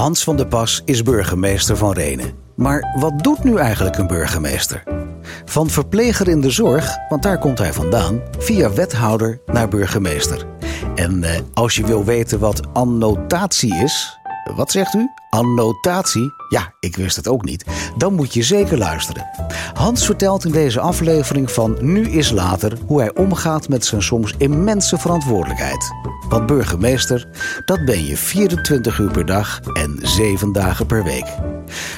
Hans van der Pas is burgemeester van Renen. Maar wat doet nu eigenlijk een burgemeester? Van verpleger in de zorg, want daar komt hij vandaan, via wethouder naar burgemeester. En eh, als je wil weten wat annotatie is, wat zegt u? Annotatie? Ja, ik wist het ook niet. Dan moet je zeker luisteren. Hans vertelt in deze aflevering van Nu is Later hoe hij omgaat met zijn soms immense verantwoordelijkheid. Want burgemeester, dat ben je 24 uur per dag en 7 dagen per week.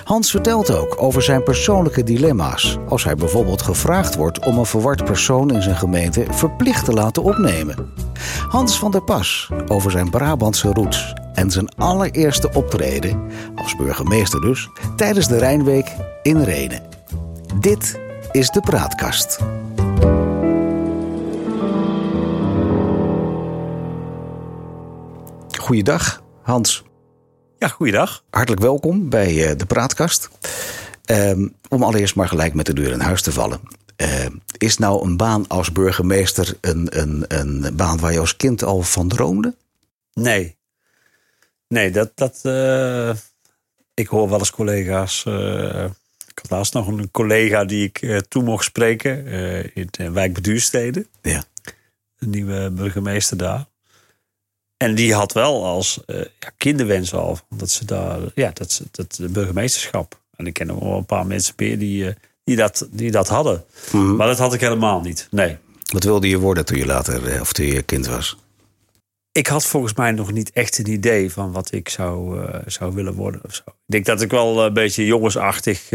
Hans vertelt ook over zijn persoonlijke dilemma's. Als hij bijvoorbeeld gevraagd wordt om een verward persoon in zijn gemeente verplicht te laten opnemen. Hans van der Pas over zijn Brabantse roots en zijn allereerste optreden, als burgemeester dus, tijdens de Rijnweek in Renen. Dit is de Praatkast. Goeiedag, Hans. Ja, goeiedag. Hartelijk welkom bij uh, de Praatkast. Uh, om allereerst maar gelijk met de deur in huis te vallen. Uh, is nou een baan als burgemeester een, een, een baan waar je als kind al van droomde? Nee. Nee, dat. dat uh, ik hoor wel eens collega's. ik had laatst nog een collega die ik toe mocht spreken in de wijk Beduurstede. Ja. Een nieuwe burgemeester daar. En die had wel als uh, ja, kinderwens al dat ze daar, ja, dat, ze, dat burgemeesterschap. En ik ken nog wel een paar mensen meer die, uh, die, dat, die dat hadden. Mm. Maar dat had ik helemaal niet. Nee. Wat wilde je worden toen je later, of toen je kind was? Ik had volgens mij nog niet echt een idee van wat ik zou, uh, zou willen worden. Of zo. Ik denk dat ik wel een beetje jongensachtig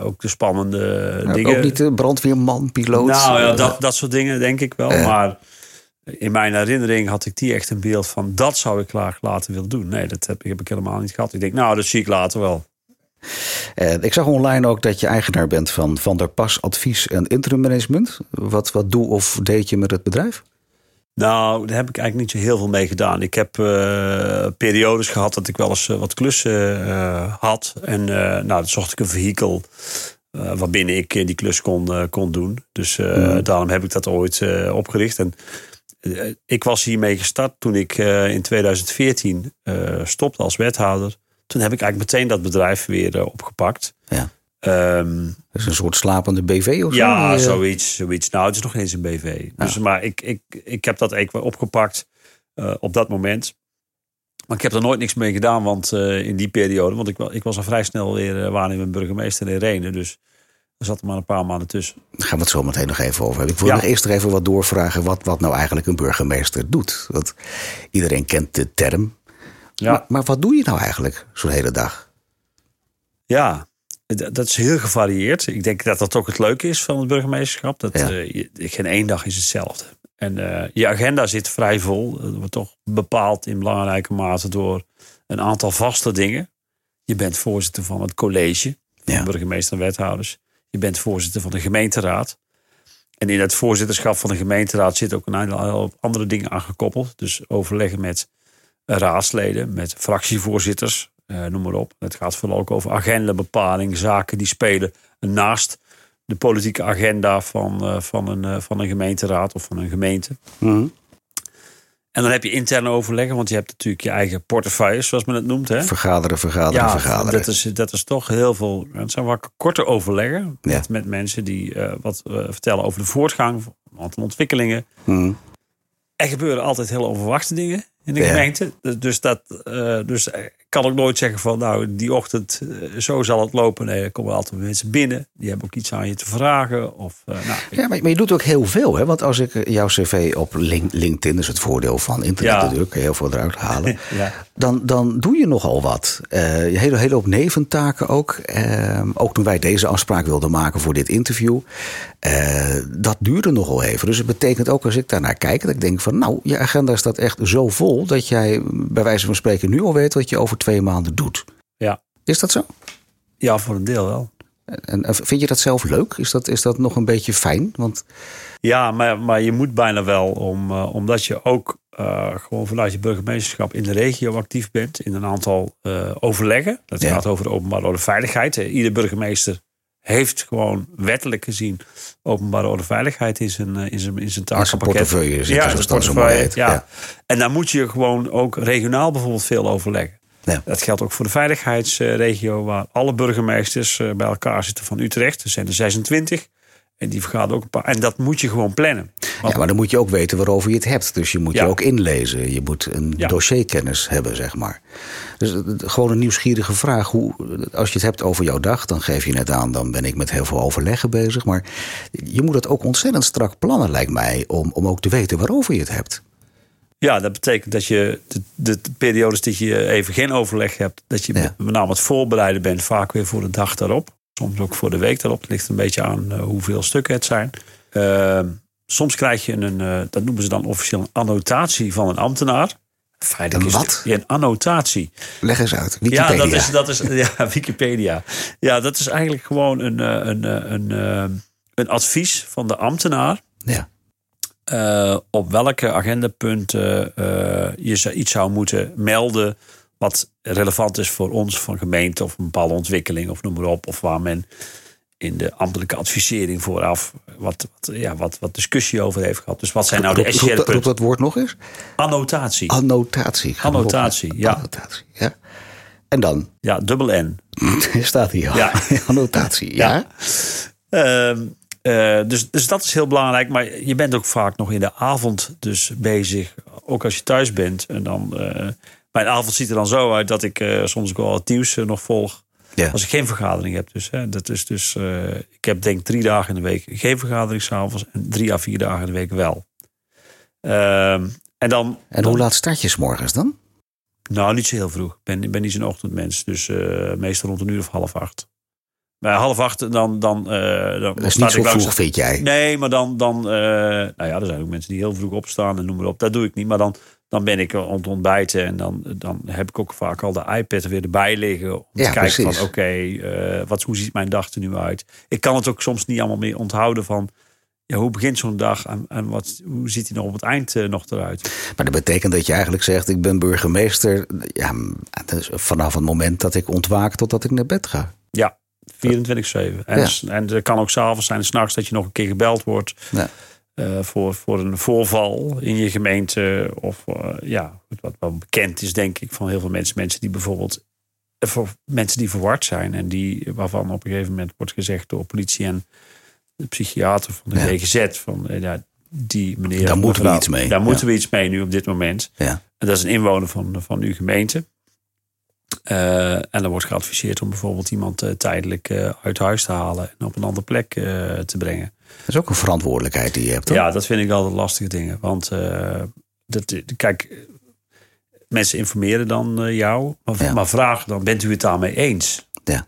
ook de spannende dingen. Ook niet de brandweerman, piloot. Nou ja, dat, dat soort dingen denk ik wel. Maar in mijn herinnering had ik die echt een beeld van dat zou ik graag later willen doen. Nee, dat heb, heb ik helemaal niet gehad. Ik denk, nou, dat zie ik later wel. Uh, ik zag online ook dat je eigenaar bent van Van der Pas Advies en Interim Management. Wat, wat doe of deed je met het bedrijf? Nou, daar heb ik eigenlijk niet zo heel veel mee gedaan. Ik heb uh, periodes gehad dat ik wel eens uh, wat klussen had. En nou, dan zocht ik een vehikel waarbinnen ik die klus kon, kon doen. Dus mm. daarom heb ik dat ooit opgericht. En eh, ik was hiermee gestart toen ik in 2014 uh, stopte als wethouder. Toen heb ik eigenlijk meteen dat bedrijf weer opgepakt. Ja. Um, is een soort slapende BV of zo? Ja, zoiets, zoiets. Nou, het is nog eens een BV. Ja. Dus, maar ik, ik, ik heb dat even opgepakt op dat moment. Maar ik heb er nooit niks mee gedaan, want in die periode, want ik, ik was al vrij snel weer waarnemend burgemeester in Renen. Dus er zat er maar een paar maanden tussen. Daar gaan we het zo meteen nog even over hebben. Ik wil ja. nog eerst nog even wat doorvragen wat, wat nou eigenlijk een burgemeester doet. Want iedereen kent de term. Ja. Maar, maar wat doe je nou eigenlijk zo'n hele dag? Ja, dat is heel gevarieerd. Ik denk dat dat ook het leuke is van het burgemeesterschap. Dat ja. uh, je, geen één dag is hetzelfde. En uh, je agenda zit vrij vol. Dat wordt toch bepaald in belangrijke mate door een aantal vaste dingen. Je bent voorzitter van het college, van ja. burgemeester en wethouders. Je bent voorzitter van de gemeenteraad. En in het voorzitterschap van de gemeenteraad zit ook een aantal andere dingen aangekoppeld. Dus overleggen met raadsleden, met fractievoorzitters, eh, noem maar op. Het gaat vooral ook over agendabepaling, zaken die spelen naast de politieke agenda van, uh, van, een, uh, van een gemeenteraad of van een gemeente. Mm -hmm. En dan heb je interne overleggen, want je hebt natuurlijk je eigen portefeuille, zoals men het noemt. Hè? Vergaderen, vergaderen, ja, vergaderen. Dat is, dat is toch heel veel. Het zijn wat korte overleggen ja. met, met, mensen die uh, wat uh, vertellen over de voortgang, van ontwikkelingen. Mm. Er gebeuren altijd hele onverwachte dingen in de Ja. gemeente. Dus, dat, uh, dus ik kan ook nooit zeggen van nou, die ochtend zo zal het lopen. Nee, er komen altijd mensen binnen. Die hebben ook iets aan je te vragen. Of, nou, ja, maar, maar, je doet ook heel veel. Hè? Want als ik jouw cv op LinkedIn, is het voordeel van internet ja. natuurlijk, heel veel eruit halen. ja. dan, dan doe je nogal wat. Je hele, hele hoop neventaken ook. Uh, ook toen wij deze afspraak wilden maken voor dit interview. Dat duurde nogal even. Dus het betekent ook als ik daarnaar kijk, dat ik denk van nou, je agenda staat echt zo vol dat jij bij wijze van spreken nu al weet wat je over twee maanden doet. Ja. Is dat zo? Ja, voor een deel wel. En, en vind je dat zelf leuk? Is dat, is dat nog een beetje fijn? Want... Ja, maar, maar je moet bijna wel, om, uh, omdat je ook uh, gewoon vanuit je burgemeesterschap in de regio actief bent. In een aantal uh, overleggen. Dat Ja. gaat over de openbare orde veiligheid. Ieder burgemeester heeft gewoon wettelijk gezien openbare orde veiligheid in zijn, in zijn, in zijn takenpakket. portefeuille zit ja, portefeuille. Ja. Ja. En daar moet je gewoon ook regionaal bijvoorbeeld veel overleggen. Ja. Dat geldt ook voor de veiligheidsregio, waar alle burgemeesters bij elkaar zitten van Utrecht. Er zijn er 26. En die vergaderen ook een paar. En dat moet je gewoon plannen. ja, maar dan moet je ook weten waarover je het hebt. Dus je moet je ook inlezen. Je moet een dossierkennis hebben, zeg maar. Dus gewoon een nieuwsgierige vraag. Hoe, als je het hebt over jouw dag, dan geef je net aan, dan ben ik met heel veel overleggen bezig. Maar je moet het ook ontzettend strak plannen, lijkt mij, om, om ook te weten waarover je het hebt. Ja, dat betekent dat je de, de, periodes dat je even geen overleg hebt, dat je met name het voorbereiden bent, vaak weer voor de dag daarop. Soms ook voor de week daarop. Het ligt een beetje aan uh, hoeveel stukken het zijn. Uh, soms krijg je een, uh, dat noemen ze dan officieel een annotatie van een ambtenaar. Feitelijk een wat? Is een annotatie. Leg eens uit. Wikipedia. Ja, dat is, dat is ja, Wikipedia. Ja, dat is eigenlijk gewoon een, een, een, een advies van de ambtenaar. Ja. op welke agendapunten je iets zou moeten melden wat relevant is voor ons, voor een gemeente of een bepaalde ontwikkeling of noem maar op. Of waar men in de ambtelijke advisering vooraf wat, wat, ja, wat, wat discussie over heeft gehad. Dus wat zijn nou de essentiële punten? Roep dat woord nog eens? Annotatie. Annotatie. Annotatie, ja. Annotatie, ja. En dan? Ja, dubbel N. Staat hier al. Ja. Annotatie, ja. Ehm, eh, dus, dus dat is heel belangrijk. Maar je bent ook vaak nog in de avond dus bezig. Ook als je thuis bent. En dan... Uh, mijn avond ziet er dan zo uit dat ik uh, soms ook wel het nieuws uh, nog volg. Ja. Als ik geen vergadering heb. Dus, hè, dat is dus uh, ik heb denk drie dagen in de week geen vergadering s'avonds. En drie à vier dagen in de week wel. Ehm, en dan, en hoe laat start je s morgens dan? Nou, niet zo heel vroeg. Ik ben, ben niet zo'n ochtendmens. Dus meestal rond een uur of half acht. Bij half acht dan... dan, dan dat is niet zo vroeg, vind jij? Nee, maar dan... dan nou ja, er zijn ook mensen die heel vroeg opstaan en noem maar op. Dat doe ik niet. Maar dan dan ben ik aan het ontbijten en dan, dan heb ik ook vaak al de iPad er weer erbij liggen. Om te kijken van oké, eh, wat hoe ziet mijn dag er nu uit? Ik kan het ook soms niet allemaal meer onthouden van ja, hoe begint zo'n dag en, en wat, hoe ziet hij nog op het eind uh, nog eruit? Maar dat betekent dat je eigenlijk zegt, ik ben burgemeester ja, vanaf het moment dat ik ontwaak totdat ik naar bed ga. Ja, 24-7. En, ja. en kan ook s'avonds zijn, s'nachts dat je nog een keer gebeld wordt. Ja. Uh, voor, voor een voorval in je gemeente. Of uh, ja, wat wel bekend is, denk ik, van heel veel mensen. Mensen die bijvoorbeeld. Uh, voor mensen die verward zijn. En die, waarvan op een gegeven moment wordt gezegd door politie en de psychiater van de ja. GGZ. Van ja, die meneer. Daar moeten we iets mee. Daar moeten we iets mee nu op dit moment. Ja. En dat is een inwoner van, van uw gemeente. Uh, en dan wordt geadviseerd om bijvoorbeeld iemand uh, tijdelijk uh, uit huis te halen en op een andere plek te brengen. Dat is ook een verantwoordelijkheid die je hebt. Ja, dat vind ik altijd lastige dingen. Want dat, kijk, mensen informeren dan jou, maar, ja. maar vragen dan: bent u het daarmee eens? Ja.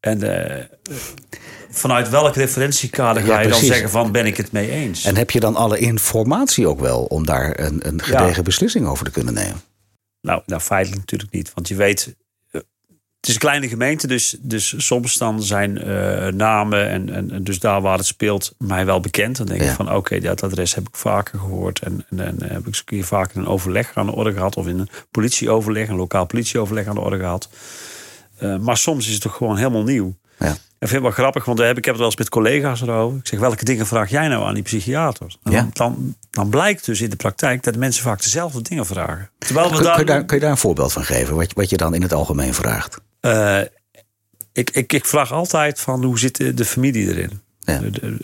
En vanuit welk referentiekader ga je dan zeggen van ben ik het mee eens? En heb je dan alle informatie ook wel om daar een, een gedegen beslissing over te kunnen nemen? Nou, nou, feitelijk natuurlijk niet. Want je weet, eh, het is een kleine gemeente, dus, dus soms dan zijn uh, namen en, en, dus daar waar het speelt mij wel bekend. Dan denk ik van oké, dat adres heb ik vaker gehoord. En, en, en heb ik hier vaak in een overleg aan de orde gehad. Of in een politieoverleg, een lokaal politieoverleg aan de orde gehad. Uh, maar soms is het toch gewoon helemaal nieuw. Ja. En vind wel grappig, want ik heb het wel eens met collega's erover. Ik zeg, welke dingen vraag jij nou aan die psychiater? Ja. Dan, dan blijkt dus in de praktijk dat mensen vaak dezelfde dingen vragen. Terwijl we kun, kun, je daar, kun je daar een voorbeeld van geven, wat, wat je dan in het algemeen vraagt? Uh, ik, ik, ik vraag altijd van, hoe zit de familie erin? Ja.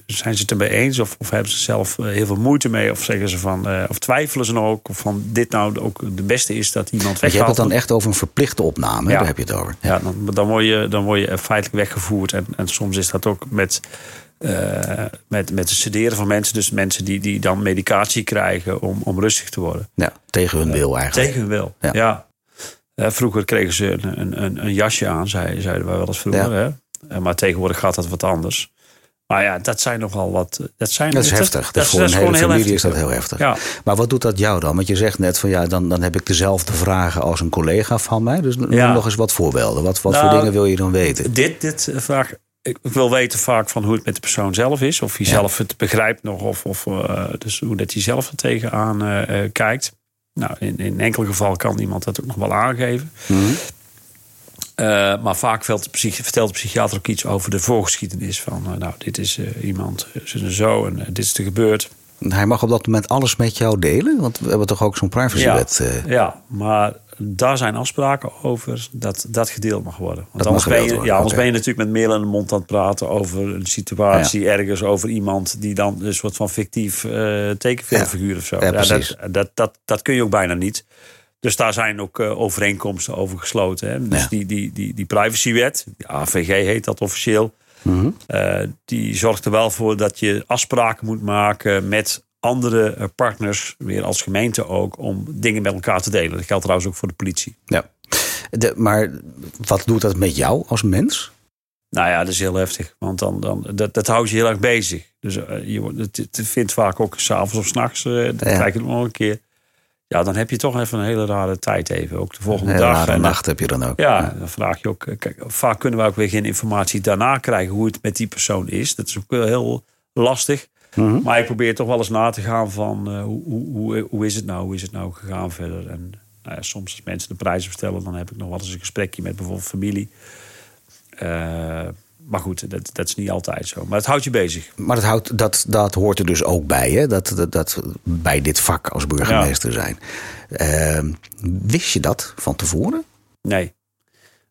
Zijn ze het ermee eens of, of, hebben ze zelf eh, heel veel moeite mee? Of zeggen ze van, uh, of twijfelen ze nog ook? Of van dit nou ook de beste is dat iemand weggaat? Je hebt het dan echt over een verplichte opname, ja. daar heb je het over. Ja, dan, dan, word je, dan word je feitelijk weggevoerd. En, en soms is dat ook met, uh, met, met het sederen van mensen. Dus mensen die, die dan medicatie krijgen om, om rustig te worden. Ja, tegen hun wil eigenlijk. Tegen hun wil, ja. ja. vroeger kregen ze een, een, een jasje aan, zeiden wij wel eens vroeger. Hè? Maar tegenwoordig gaat dat wat anders. Maar ja, dat zijn nogal wat. Dat, zijn, dat is heftig. Dat, voor een hele familie is dat heel heftig. Ja. Maar wat doet dat jou dan? Want je zegt net van ja, dan, dan heb ik dezelfde vragen als een collega van mij. Dus noem nog eens wat voorbeelden. Wat, wat voor nou, dingen wil je dan weten? Dit, dit eh, vraag. Ik wil weten vaak van hoe het met de persoon zelf is. Of hij zelf het begrijpt nog. Of, of uh, dus hoe dat hij zelf er tegenaan uh, kijkt. Nou, in, in enkel geval kan iemand dat ook nog wel aangeven. Mm -hmm. Uh, maar vaak vertelt de, psych vertelt de psychiater ook iets over de voorgeschiedenis. Van, uh, nou, dit is uh, iemand, zo en dit is er gebeurd. Hij mag op dat moment alles met jou delen? Want we hebben toch ook zo'n privacywet? Ja, ja, maar daar zijn afspraken over dat dat gedeeld mag worden. Want Dat anders, mag ben je, ja, anders ben je natuurlijk met meel in de mond aan het praten over een situatie ergens, over iemand die dan een soort van fictief eh tekenfilmfiguur of zo. Ja, precies. dat, dat, dat, dat kun je ook bijna niet. Dus daar zijn ook eh, overeenkomsten over gesloten. Hè? Dus Ja. die, die, die, die privacywet, de AVG heet dat officieel, Mhm. eh, die zorgt er wel voor dat je afspraken moet maken met andere eh, partners, weer als gemeente ook, om dingen met elkaar te delen. Dat geldt trouwens ook voor de politie. Ja. De, maar wat doet dat met jou als mens? Nou ja, dat is heel heftig, want dan, dan, dat, dat houdt je heel erg bezig. Dus je, het, het vindt vaak ook s'avonds of s'nachts, uh, dat Ja. krijg je nog een keer. Ja, dan heb je toch even een hele rare tijd even, ook de volgende Een dag. En dan- nacht heb je dan ook. Ja, dan vraag je ook. eh, Kijk, vaak kunnen we ook weer geen informatie daarna krijgen hoe het met die persoon is. Dat is ook wel heel lastig. Mhm. Maar ik probeer toch wel eens na te gaan van eh, hoe, hoe, hoe, is het nou? Hoe is het nou gegaan verder? En nou ja, soms als mensen de prijzen vertellen, dan heb ik nog wel eens een gesprekje met bijvoorbeeld familie. Eh, maar goed, dat, dat is niet altijd zo. Maar het houdt je bezig. Maar dat, houdt, dat, dat hoort er dus ook bij, hè? Dat, dat, dat, bij dit vak als burgemeester zijn. Ehm, wist je dat van tevoren? Nee.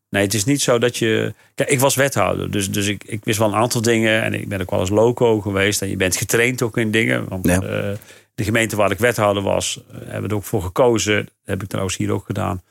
Nee, het is niet zo dat je. Kijk, ik was wethouder, dus, dus ik, ik wist wel een aantal dingen. En ik ben ook wel eens loco geweest. En je bent getraind ook in dingen. Want Ja. eh, de gemeente waar ik wethouder was, eh, hebben er ook voor gekozen. Dat heb ik trouwens hier ook gedaan.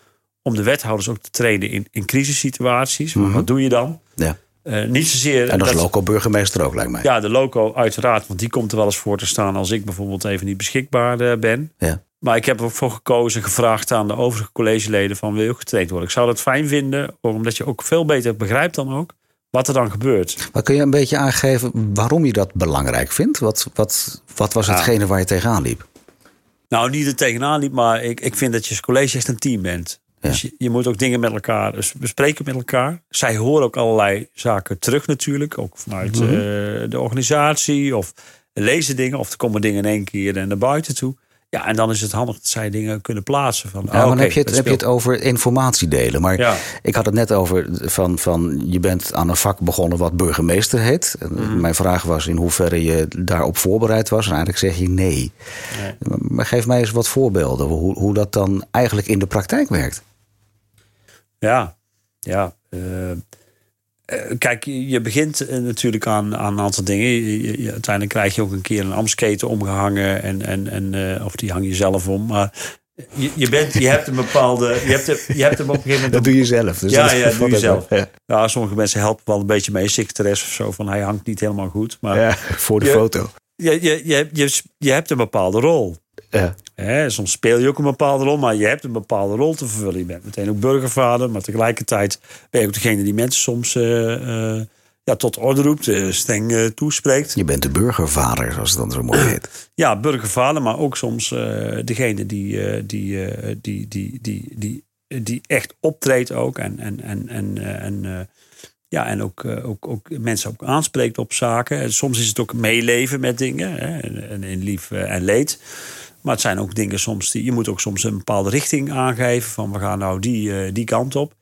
Om de wethouders ook te trainen in, in crisissituaties. Mhm. Wat doe je dan? Ja. Eh, niet zozeer. En als dat- local burgemeester ook, lijkt mij. Ja, de loco uiteraard. Want die komt er wel eens voor te staan als ik bijvoorbeeld even niet beschikbaar eh, ben. Ja. Maar ik heb er ook voor gekozen, gevraagd aan de overige collegeleden van wil je ook getraind worden. Ik zou dat fijn vinden, omdat je ook veel beter begrijpt dan ook wat er dan gebeurt. Maar kun je een beetje aangeven waarom je dat belangrijk vindt? Wat, wat, wat was Ja. hetgene waar je tegenaan liep? Nou, niet er tegenaan liep, maar ik, ik vind dat je als college echt een team bent. Ja. Dus je, je moet ook dingen met elkaar dus bespreken met elkaar. Zij horen ook allerlei zaken terug natuurlijk. Ook vanuit Mhm. eh, de organisatie. Of lezen dingen. Of er komen dingen in één keer en naar buiten toe. Ja, en dan is het handig dat zij dingen kunnen plaatsen. Van, Ja, ah, maar dan heb je, het, heb je het over informatie delen. Maar Ja. ik had het net over van, van je bent aan een vak begonnen wat burgemeester heet. Mhm. Mijn vraag was in hoeverre je daarop voorbereid was. En eigenlijk zeg je nee. Nee. Maar geef mij eens wat voorbeelden hoe, hoe dat dan eigenlijk in de praktijk werkt. Ja, ja. eh, eh, kijk, je begint eh, natuurlijk aan, aan een aantal dingen. Je- je- je- uiteindelijk krijg je ook een keer een ambtsketen omgehangen. En, en, en, of die hang je zelf om. Maar je, je, bent, je hebt een bepaalde... Je hebt, je hebt hem op een gegeven moment... doe je zelf. Dus Ja, dat- ja, doe je zelf. Ja. Ja, sommige mensen helpen wel een beetje mee. Secretaris of zo, van hij hangt niet helemaal goed. Maar Ja, voor de Je- foto. je, je, je, je, je hebt een bepaalde rol. Ja. Hè, soms speel je ook een bepaalde rol, maar je hebt een bepaalde rol te vervullen. Je bent meteen ook burgervader, maar tegelijkertijd ben je ook degene die mensen soms eh, eh, ja, tot orde roept, eh, streng toespreekt. Je bent de burgervader, zoals het dan zo mooi heet. Ja, burgervader, maar ook soms degene die, die, die, die, die, die, die echt optreedt ook. En, en, en, en, en, ja, en ook, ook, ook mensen ook aanspreekt op zaken. En soms is het ook meeleven met dingen, hè, en, en in lief en leed. Maar het zijn ook dingen soms die je moet ook soms een bepaalde richting aangeven. Van we gaan nou die, eh, die kant op.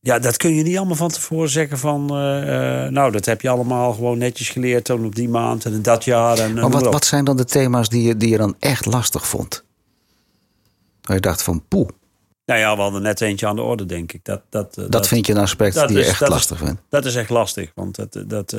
Ja, dat kun je niet allemaal van tevoren zeggen van... eh, eh, nou, dat heb je allemaal gewoon netjes geleerd dan op die maand en in dat jaar. En, Maar wat, wat zijn dan de thema's die je, die je dan echt lastig vond? Waar je dacht van poeh, Nou ja, we hadden net eentje aan de orde, denk ik. Dat, dat, dat, vind je een aspect die je echt lastig vindt. dat is echt lastig. Want dat, dat,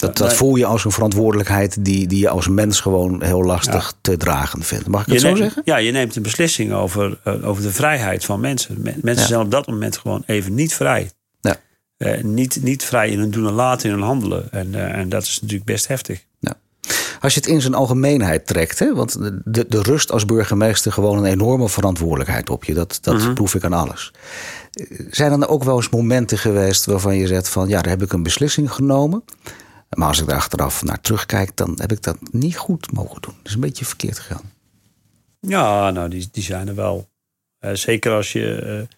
Dat, dat voel je als een verantwoordelijkheid die, die je als mens gewoon heel lastig te dragen vindt. Mag ik je het zo neemt, zeggen? Ja, je neemt een beslissing over, eh, over de vrijheid van mensen. Men- mensen Ja. zijn op dat moment gewoon even niet vrij. Ja. Eh, niet, niet vrij in hun doen en laten, in hun handelen. En, eh, en dat is natuurlijk best heftig. Als je het in zijn algemeenheid trekt, hè? want de, de rust als burgemeester gewoon een enorme verantwoordelijkheid op je. Dat, dat Mhm. proef ik aan alles. Zijn er ook wel eens momenten geweest waarvan je zegt van ja, daar heb ik een beslissing genomen. Maar als ik daar achteraf naar terugkijk, dan heb ik dat niet goed mogen doen. Dat is een beetje verkeerd gegaan. Ja, nou, die, die zijn er wel. Eh, zeker als je. eh,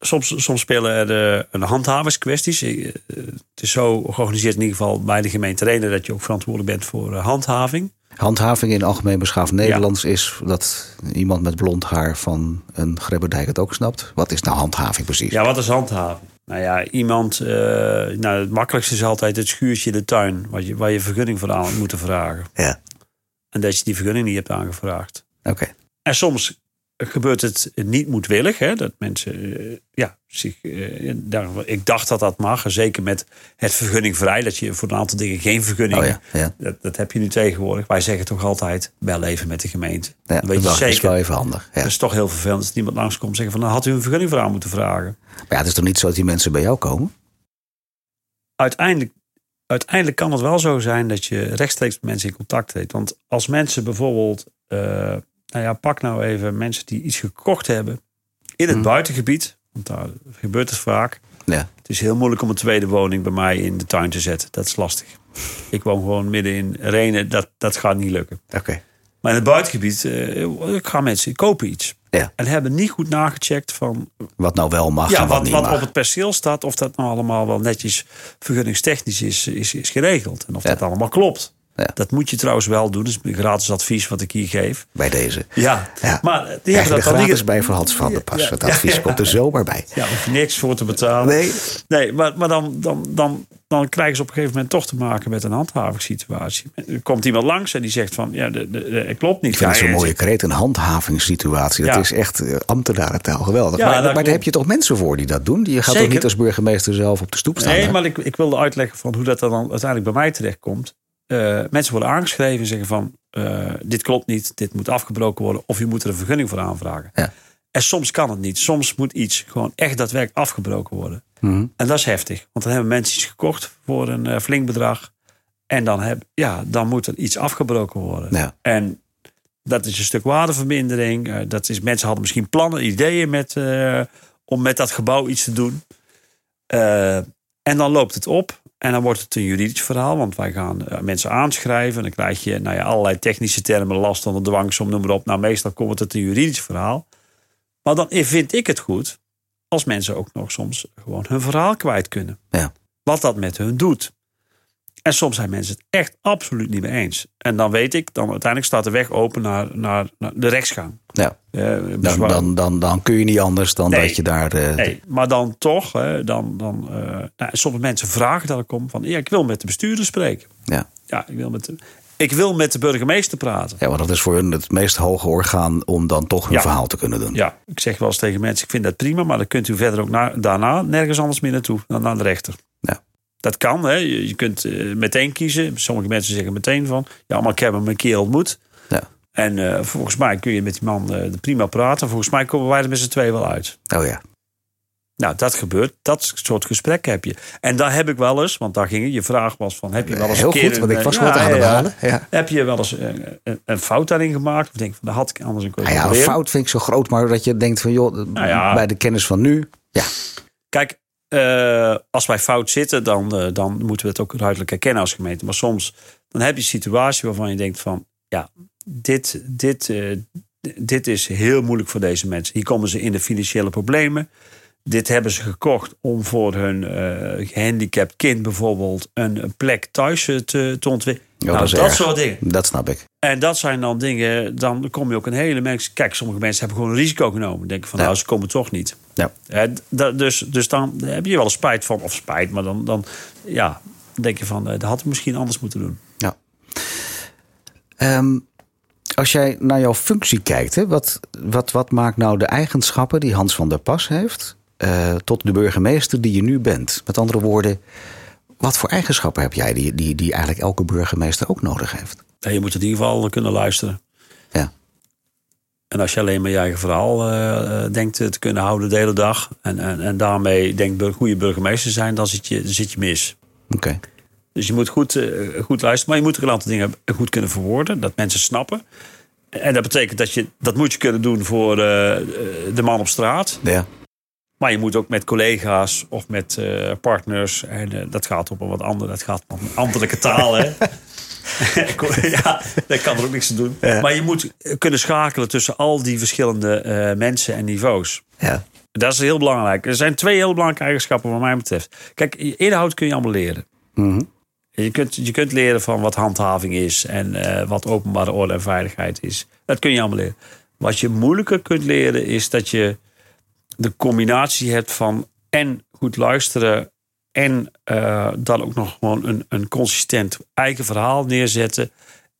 soms, soms spelen er eh, een handhaverskwesties. Het is zo georganiseerd in ieder geval bij de gemeente Renen dat je ook verantwoordelijk bent voor handhaving. Handhaving in algemeen beschaafd Nederlands is dat iemand met blond haar van een grebberdijk het ook snapt. Wat is nou handhaving precies? Ja, wat is handhaving? Nou ja, iemand. eh, nou, het makkelijkste is altijd het schuurtje in de tuin. Waar je, waar je vergunning voor aan moet moeten vragen. Ja, En dat je die vergunning niet hebt aangevraagd. oké. En soms gebeurt het niet moedwillig. Hè? Dat mensen, eh, ja, zich, eh, daar, ik dacht dat dat mag. Zeker met het vergunningvrij. Dat je voor een aantal dingen geen vergunning... Oh ja, ja. Dat, dat heb je nu tegenwoordig. Wij zeggen toch altijd, bel even met de gemeente. Ja, weet je dat is wel even handig. Dat is toch heel vervelend als niemand langskomt en zeggen van... dan had u een vergunning voor aan moeten vragen. Maar ja, het is toch niet zo dat die mensen bij jou komen? Uiteindelijk, uiteindelijk kan het wel zo zijn dat je rechtstreeks met mensen in contact treedt. Want als mensen bijvoorbeeld... eh, nou ja, pak nou even mensen die iets gekocht hebben... in het Hmm. buitengebied. Want daar gebeurt het vaak. Ja. Het is heel moeilijk om een tweede woning bij mij in de tuin te zetten. Dat is lastig. Ik woon gewoon midden in Renen. Dat, dat gaat niet lukken. Oké. Maar in het buitengebied eh, gaan mensen kopen iets. Ja. En hebben niet goed nagecheckt van Wat nou wel mag ja, en wat, wat, niet wat mag. op het perceel staat. Of dat nou allemaal wel netjes vergunningstechnisch is, is, is geregeld. En of Ja. dat allemaal klopt. Ja. Dat moet je trouwens wel doen. Dat is gratis advies wat ik hier geef. Bij deze. Ja, Ja. maar die hebben dat dan gratis niet... bij voor Hans van der Pas. Ja, Het ja, advies komt er zomaar bij. Ja, hoef je niks voor te betalen. Nee. Nee, maar, maar dan, dan, dan, dan krijgen ze op een gegeven moment toch te maken met een handhavingssituatie. Er komt iemand langs en die zegt van, ja, de, de, de- het klopt niet. Ik vind zo'n mooie kreet, een handhavingssituatie. Dat is echt uh, ambtenarentaal geweldig. Ja, maar dat maar daar heb je toch mensen voor die dat doen? Je gaat toch Zeker. niet als burgemeester zelf op de stoep staan? Nee, hè? maar ik, ik wilde uitleggen van hoe dat dan uiteindelijk bij mij terechtkomt. Eh mensen worden aangeschreven en zeggen van, eh, dit klopt niet, dit moet afgebroken worden. Of je moet er een vergunning voor aanvragen. Ja. En soms kan het niet. Soms moet iets gewoon echt daadwerkelijk afgebroken worden. Mhm. En dat is heftig. Want dan hebben mensen iets gekocht voor een eh, flink bedrag. En dan, heb, ja, dan moet er iets afgebroken worden. Ja. En dat is een stuk waardevermindering. Dat is, mensen hadden misschien plannen, ideeën met, om met dat gebouw iets te doen. En dan loopt het op. En dan wordt het een juridisch verhaal. Want wij gaan eh, mensen aanschrijven. En dan krijg je nou ja, allerlei technische termen, last onder dwangsom, noem maar op. Nou, meestal komt het een juridisch verhaal. Maar dan vind ik het goed als mensen ook nog soms gewoon hun verhaal kwijt kunnen. Ja. Wat dat met hun doet. En soms zijn mensen het echt absoluut niet mee eens. En dan weet ik, dan uiteindelijk staat de weg open naar, naar, naar de rechtsgang. Ja. Eh, Dan, dan, dan, dan kun je niet anders dan Nee. dat je daar... eh, Nee, maar dan toch, hè, dan, dan, eh, nou, sommige mensen vragen dat ik om van, ja, ik wil met de bestuurder spreken. ja. Ja, ik wil met de, ik wil met de burgemeester praten. ja, want dat is voor hun het meest hoge orgaan om dan toch hun Ja. verhaal te kunnen doen. Ja, ik zeg wel eens tegen mensen, ik vind dat prima, maar dan kunt u verder ook na, daarna nergens anders meer naartoe dan naar de rechter. Ja. Dat kan, hè. Je, kunt eh, meteen kiezen. Sommige mensen zeggen meteen van, ja, maar ik heb hem een keer ontmoet. Ja. En eh, volgens mij kun je met die man eh, prima praten. Volgens mij komen wij er met z'n twee wel uit. Oh ja. Nou, dat gebeurt. Dat soort gesprekken heb je. En daar heb ik wel eens, want daar ging. Je vraag was van, heb je wel eens Heel een keer... goed, want ik was wat ja, aan het ja, halen. Ja. Heb je wel eens een, een fout daarin gemaakt? Of denk van, dat had ik anders een keer Nou een fout vind ik zo groot, maar dat je denkt van joh, Nou bij de kennis van nu. Ja, Kijk, eh, als wij fout zitten, dan, eh, dan moeten we het ook ruidelijk erkennen als gemeente. Maar soms dan heb je een situatie waarvan je denkt van... ja, dit, dit, eh, dit is heel moeilijk voor deze mensen. Hier komen ze in de financiële problemen. Dit hebben ze gekocht om voor hun eh, gehandicapt kind bijvoorbeeld... een, een plek thuis te, te ontwikkelen. Nou, dat soort dingen. dat snap ik. En dat zijn dan dingen, dan kom je ook een hele mensen. Kijk, sommige mensen hebben gewoon een risico genomen. Denken van, Ja. nou, ze komen toch niet. Ja. Dus, dus dan heb je wel spijt van, of spijt, maar dan, dan ja, denk je van, eh, dat had ik misschien anders moeten doen. Ja. Ehm, als jij naar jouw functie kijkt, hè, wat, wat, wat maakt nou de eigenschappen die Hans van der Pas heeft eh, tot de burgemeester die je nu bent? Met andere woorden, wat voor eigenschappen heb jij die, die, die eigenlijk elke burgemeester ook nodig heeft? Je moet in ieder geval kunnen luisteren. Ja, En als je alleen maar je eigen verhaal eh, eh, denkt te kunnen houden de hele dag. En, en, en daarmee denkt bur- goede burgemeester zijn, dan zit je, dan zit je mis. oké. Dus je moet goed, eh, goed luisteren. Maar je moet ook een aantal dingen goed kunnen verwoorden. Dat mensen snappen. En dat betekent dat je dat moet je kunnen doen voor eh, de man op straat. Ja. Maar je moet ook met collega's of met eh, partners. En eh, dat gaat op een wat andere. Dat gaat op een ambtelijke taal. Hè? ja, daar kan er ook niks aan doen. Ja. Maar je moet kunnen schakelen tussen al die verschillende eh, mensen en niveaus. ja. Dat is heel belangrijk. Er zijn twee heel belangrijke eigenschappen wat mij betreft. Kijk, inhoud kun je allemaal leren. Mhm. Je kunt, je kunt leren van wat handhaving is en eh, wat openbare orde en veiligheid is. Dat kun je allemaal leren. Wat je moeilijker kunt leren is dat je de combinatie hebt van en goed luisteren en eh, dan ook nog gewoon een, een consistent eigen verhaal neerzetten.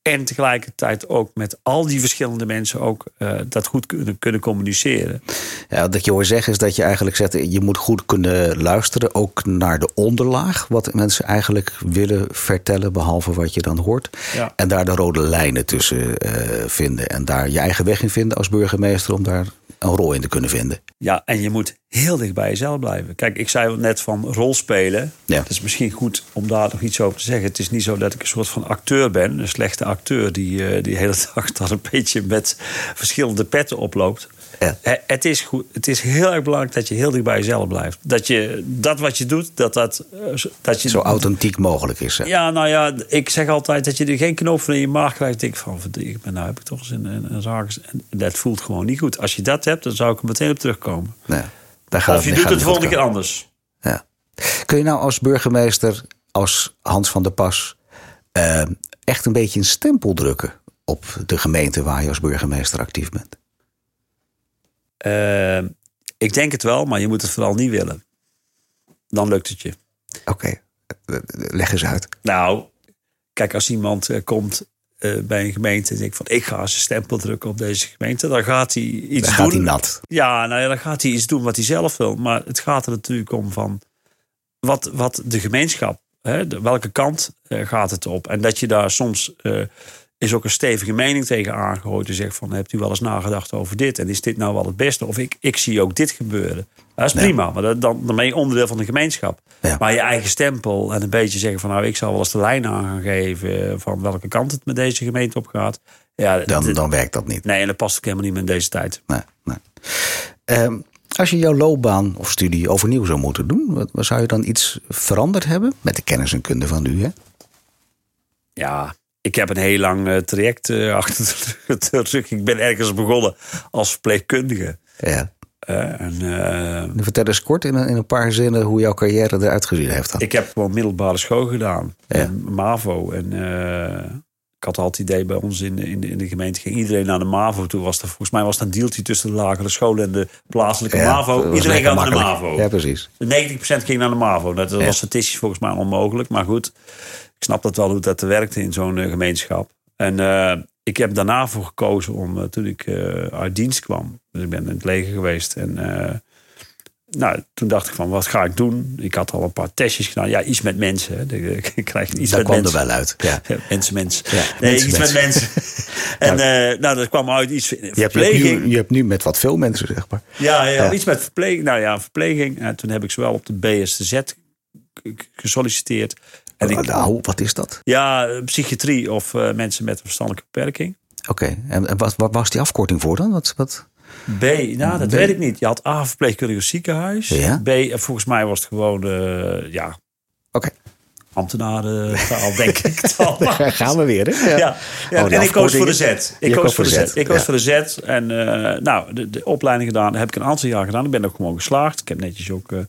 En tegelijkertijd ook met al die verschillende mensen ook uh, dat goed kunnen, kunnen communiceren. Ja, wat je hoor zeggen is dat je eigenlijk zegt, je moet goed kunnen luisteren, ook naar de onderlaag, wat mensen eigenlijk willen vertellen, behalve wat je dan hoort. Ja. En daar de rode lijnen tussen uh, vinden. En daar je eigen weg in vinden als burgemeester om daar een rol in te kunnen vinden. Ja, en je moet heel dicht bij jezelf blijven. Kijk, ik zei net van rolspelen. Ja. Het is misschien goed om daar nog iets over te zeggen. Het is niet zo dat ik een soort van acteur ben. Een slechte acteur die uh, die de hele dag dan een beetje met verschillende petten oploopt. Ja. Het, is goed, het is heel erg belangrijk dat je heel dicht bij jezelf blijft. Dat je dat wat je doet, dat dat... eh, dat je, Zo authentiek mogelijk is. Hè? Ja, nou ja, ik zeg altijd dat je er geen knoop van in je maag krijgt. Ik van, verdiep, maar nou heb ik toch eens een, een, zaak. En dat voelt gewoon niet goed. Als je dat hebt, dan zou ik er meteen op terugkomen. Nee, daar gaat Of je doet het de volgende keer anders. Ja. Kun je nou als burgemeester, als Hans van der Pas, eh, echt een beetje een stempel drukken op de gemeente waar je als burgemeester actief bent? Eh, ik denk het wel, maar je moet het vooral niet willen. Dan lukt het je. Oké, leg eens uit. Nou, kijk, als iemand eh, komt eh, bij een gemeente en denkt van ik ga een stempel drukken op deze gemeente, dan gaat hij iets Dan doen. gaat hij nat. Ja, nou ja, dan gaat hij iets doen wat hij zelf wil. Maar het gaat er natuurlijk om van wat, wat de gemeenschap, hè, de- welke kant gaat het op? En dat je daar soms is ook een stevige mening tegen aangegooid. En zegt van, hebt u wel eens nagedacht over dit? En is dit nou wel het beste? Of ik, ik zie ook dit gebeuren. Dat is Ja. prima, maar dat, dan, dan ben je onderdeel van de gemeenschap. Ja. Maar je eigen stempel en een beetje zeggen van... nou, ik zal wel eens de lijn aan gaan geven... van welke kant het met deze gemeente op gaat. Ja, Dan, dan werkt dat niet. Nee, en dat past ook helemaal niet meer in deze tijd. Nee, nee. Ehm, als je jouw loopbaan of studie overnieuw zou moeten doen, wat, wat zou je dan iets veranderd hebben? Met de kennis en kunde van u, hè? Ja, ik heb een heel lang eh, traject eh, achter de rug. Ik ben ergens begonnen als verpleegkundige. Ja. Eh, en, Vertel eens kort in een, in een paar zinnen hoe jouw carrière eruit gezien heeft. Dan. ik heb gewoon middelbare school gedaan. Ja. En MAVO. En ik had altijd het idee bij ons in, de- in, de, in de gemeente ging iedereen naar de MAVO. Toen was er, volgens mij was dat een deeltje tussen de lagere school en de plaatselijke Ja, MAVO. Iedereen gaat naar de. MAVO. Ja, precies. 90% ging naar de MAVO. Dat was Ja. statistisch volgens mij onmogelijk. Maar goed, snap dat wel hoe dat werkte in zo'n eh, gemeenschap. En eh, ik heb daarna voor gekozen om, eh, toen ik uit dienst kwam. Dus ik ben in het leger geweest. En nou, toen dacht ik van, wat ga ik doen? Ik had al een paar testjes gedaan. Ja, iets met mensen. Hè. Ik krijg iets Daar met kwam mensen. er wel uit. Ja. Mensen, mensen. Ja, nee, mensen, iets met mensen. en eh, nou, dat kwam uit iets Je, je, hebt verpleging. nu, je hebt nu met wat veel mensen, zeg maar. Ja, ja, Ja. iets met verpleging. Nou ja, verpleging. En toen heb ik zowel op de BSZ k- gesolliciteerd. En ik, nou, wat is dat? ja, psychiatrie of eh, mensen met een verstandelijke beperking. Oké, en, en wat, wat was die afkorting voor dan? Wat, wat? B, nou, dat B. weet ik niet. Je had A, verpleegkundige ziekenhuis. Ja. B, en volgens mij was het gewoon, eh, ja, Oké, ambtenarentaal, denk ik. daar gaan we weer. Hè? Ja, ja. Oh, en ik koos voor de. Z. Ik koos koos voor de Z. Ik koos voor de Z. En eh, nou, de, de opleiding gedaan. Heb ik een aantal jaar gedaan. Ik ben ook gewoon geslaagd. Ik heb netjes ook eh, eh,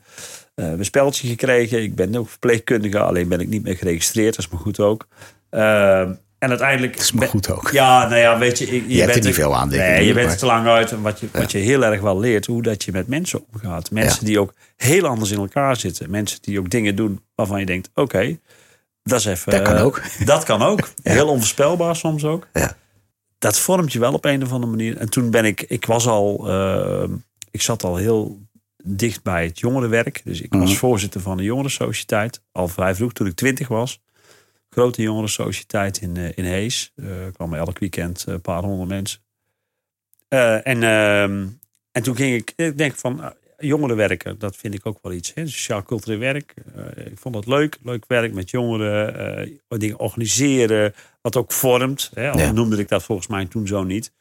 mijn spelletje gekregen. Ik ben ook verpleegkundige. Alleen ben ik niet meer geregistreerd. Dat is me goed ook. Eh, en uiteindelijk... Dat is me goed ook. Ja, nou ja, weet je... Je, hebt er bent niet veel aan, denk Nee, je maar- bent er te lang uit. En wat je, wat je heel erg wel leert, hoe dat je met mensen omgaat. Mensen Ja. die ook heel anders in elkaar zitten. Mensen die ook dingen doen waarvan je denkt... Oké, dat is even... Dat kan eh, ook. Dat kan ook. Heel onvoorspelbaar soms ook. Ja. Dat vormt je wel op een of andere manier. En toen ben ik... Ik was al... eh, ik zat al heel dicht bij het jongerenwerk. Dus ik was Mhm. voorzitter van de jongerensociëteit. Al vrij vroeg, toen ik twintig was. Grote jongerensociëteit in, eh, in Hees. Eh kwamen elk weekend een paar honderd mensen. Eh, en, ehm, en toen ging ik... Ik denk van... ah, Jongerenwerken, dat vind ik ook wel iets. Sociaal-cultureel werk. Eh, ik vond dat leuk. Leuk werk met jongeren. eh, dingen organiseren. Wat ook vormt. Hè? Al Ja. noemde ik dat volgens mij toen zo niet.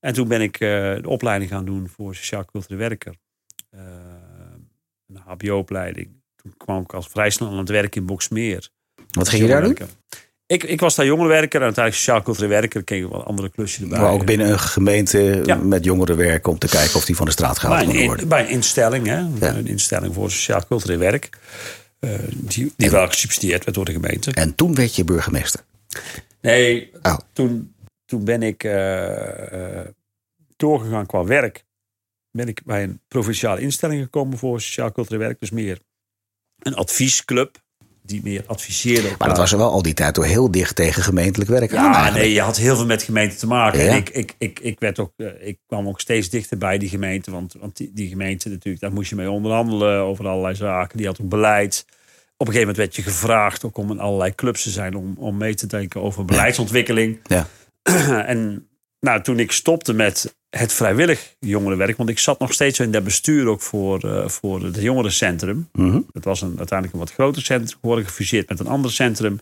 En toen ben ik eh, de opleiding gaan doen voor sociaal-cultureel werker. Een HBO-opleiding. Toen kwam ik als vrij snel aan het werk in Boksmeer. Wat ging je daar doen? Ik, ik was daar jongerenwerker en uiteindelijk sociaal-cultureel werker. Ik kreeg wel andere klusjes erbij. Maar ook binnen een gemeente Ja. met jongeren werken om te kijken of die van de straat gehaald kunnen een, worden. bij een instelling, hè? Ja. een instelling voor sociaal-cultureel werk. eh, die die wel gesubsidieerd werd door de gemeente. En toen werd je burgemeester. Nee, Oh. toen, toen ben ik eh, eh, doorgegaan qua werk. Ben ik bij een provinciale instelling gekomen voor sociaal-cultureel werk. Dus meer een adviesclub. die meer adviseerde. Maar dat was er wel al die tijd door heel dicht tegen gemeentelijk werk aan. Ja, eigenlijk. nee, je had heel veel met gemeenten te maken. Ja. En ik, ik, ik, ik, werd ook, eh, ik kwam ook steeds dichter bij die gemeente. Want, want die, die gemeente natuurlijk, daar moest je mee onderhandelen over allerlei zaken. Die had ook beleid. Op een gegeven moment werd je gevraagd ook om in allerlei clubs te zijn om, om mee te denken over beleidsontwikkeling. Ja. en nou, toen ik stopte met het vrijwillig jongerenwerk, want ik zat nog steeds in dat bestuur ook voor, eh, voor het jongerencentrum. Mhm. Het was een, uiteindelijk een wat groter centrum geworden, gefuseerd met een ander centrum.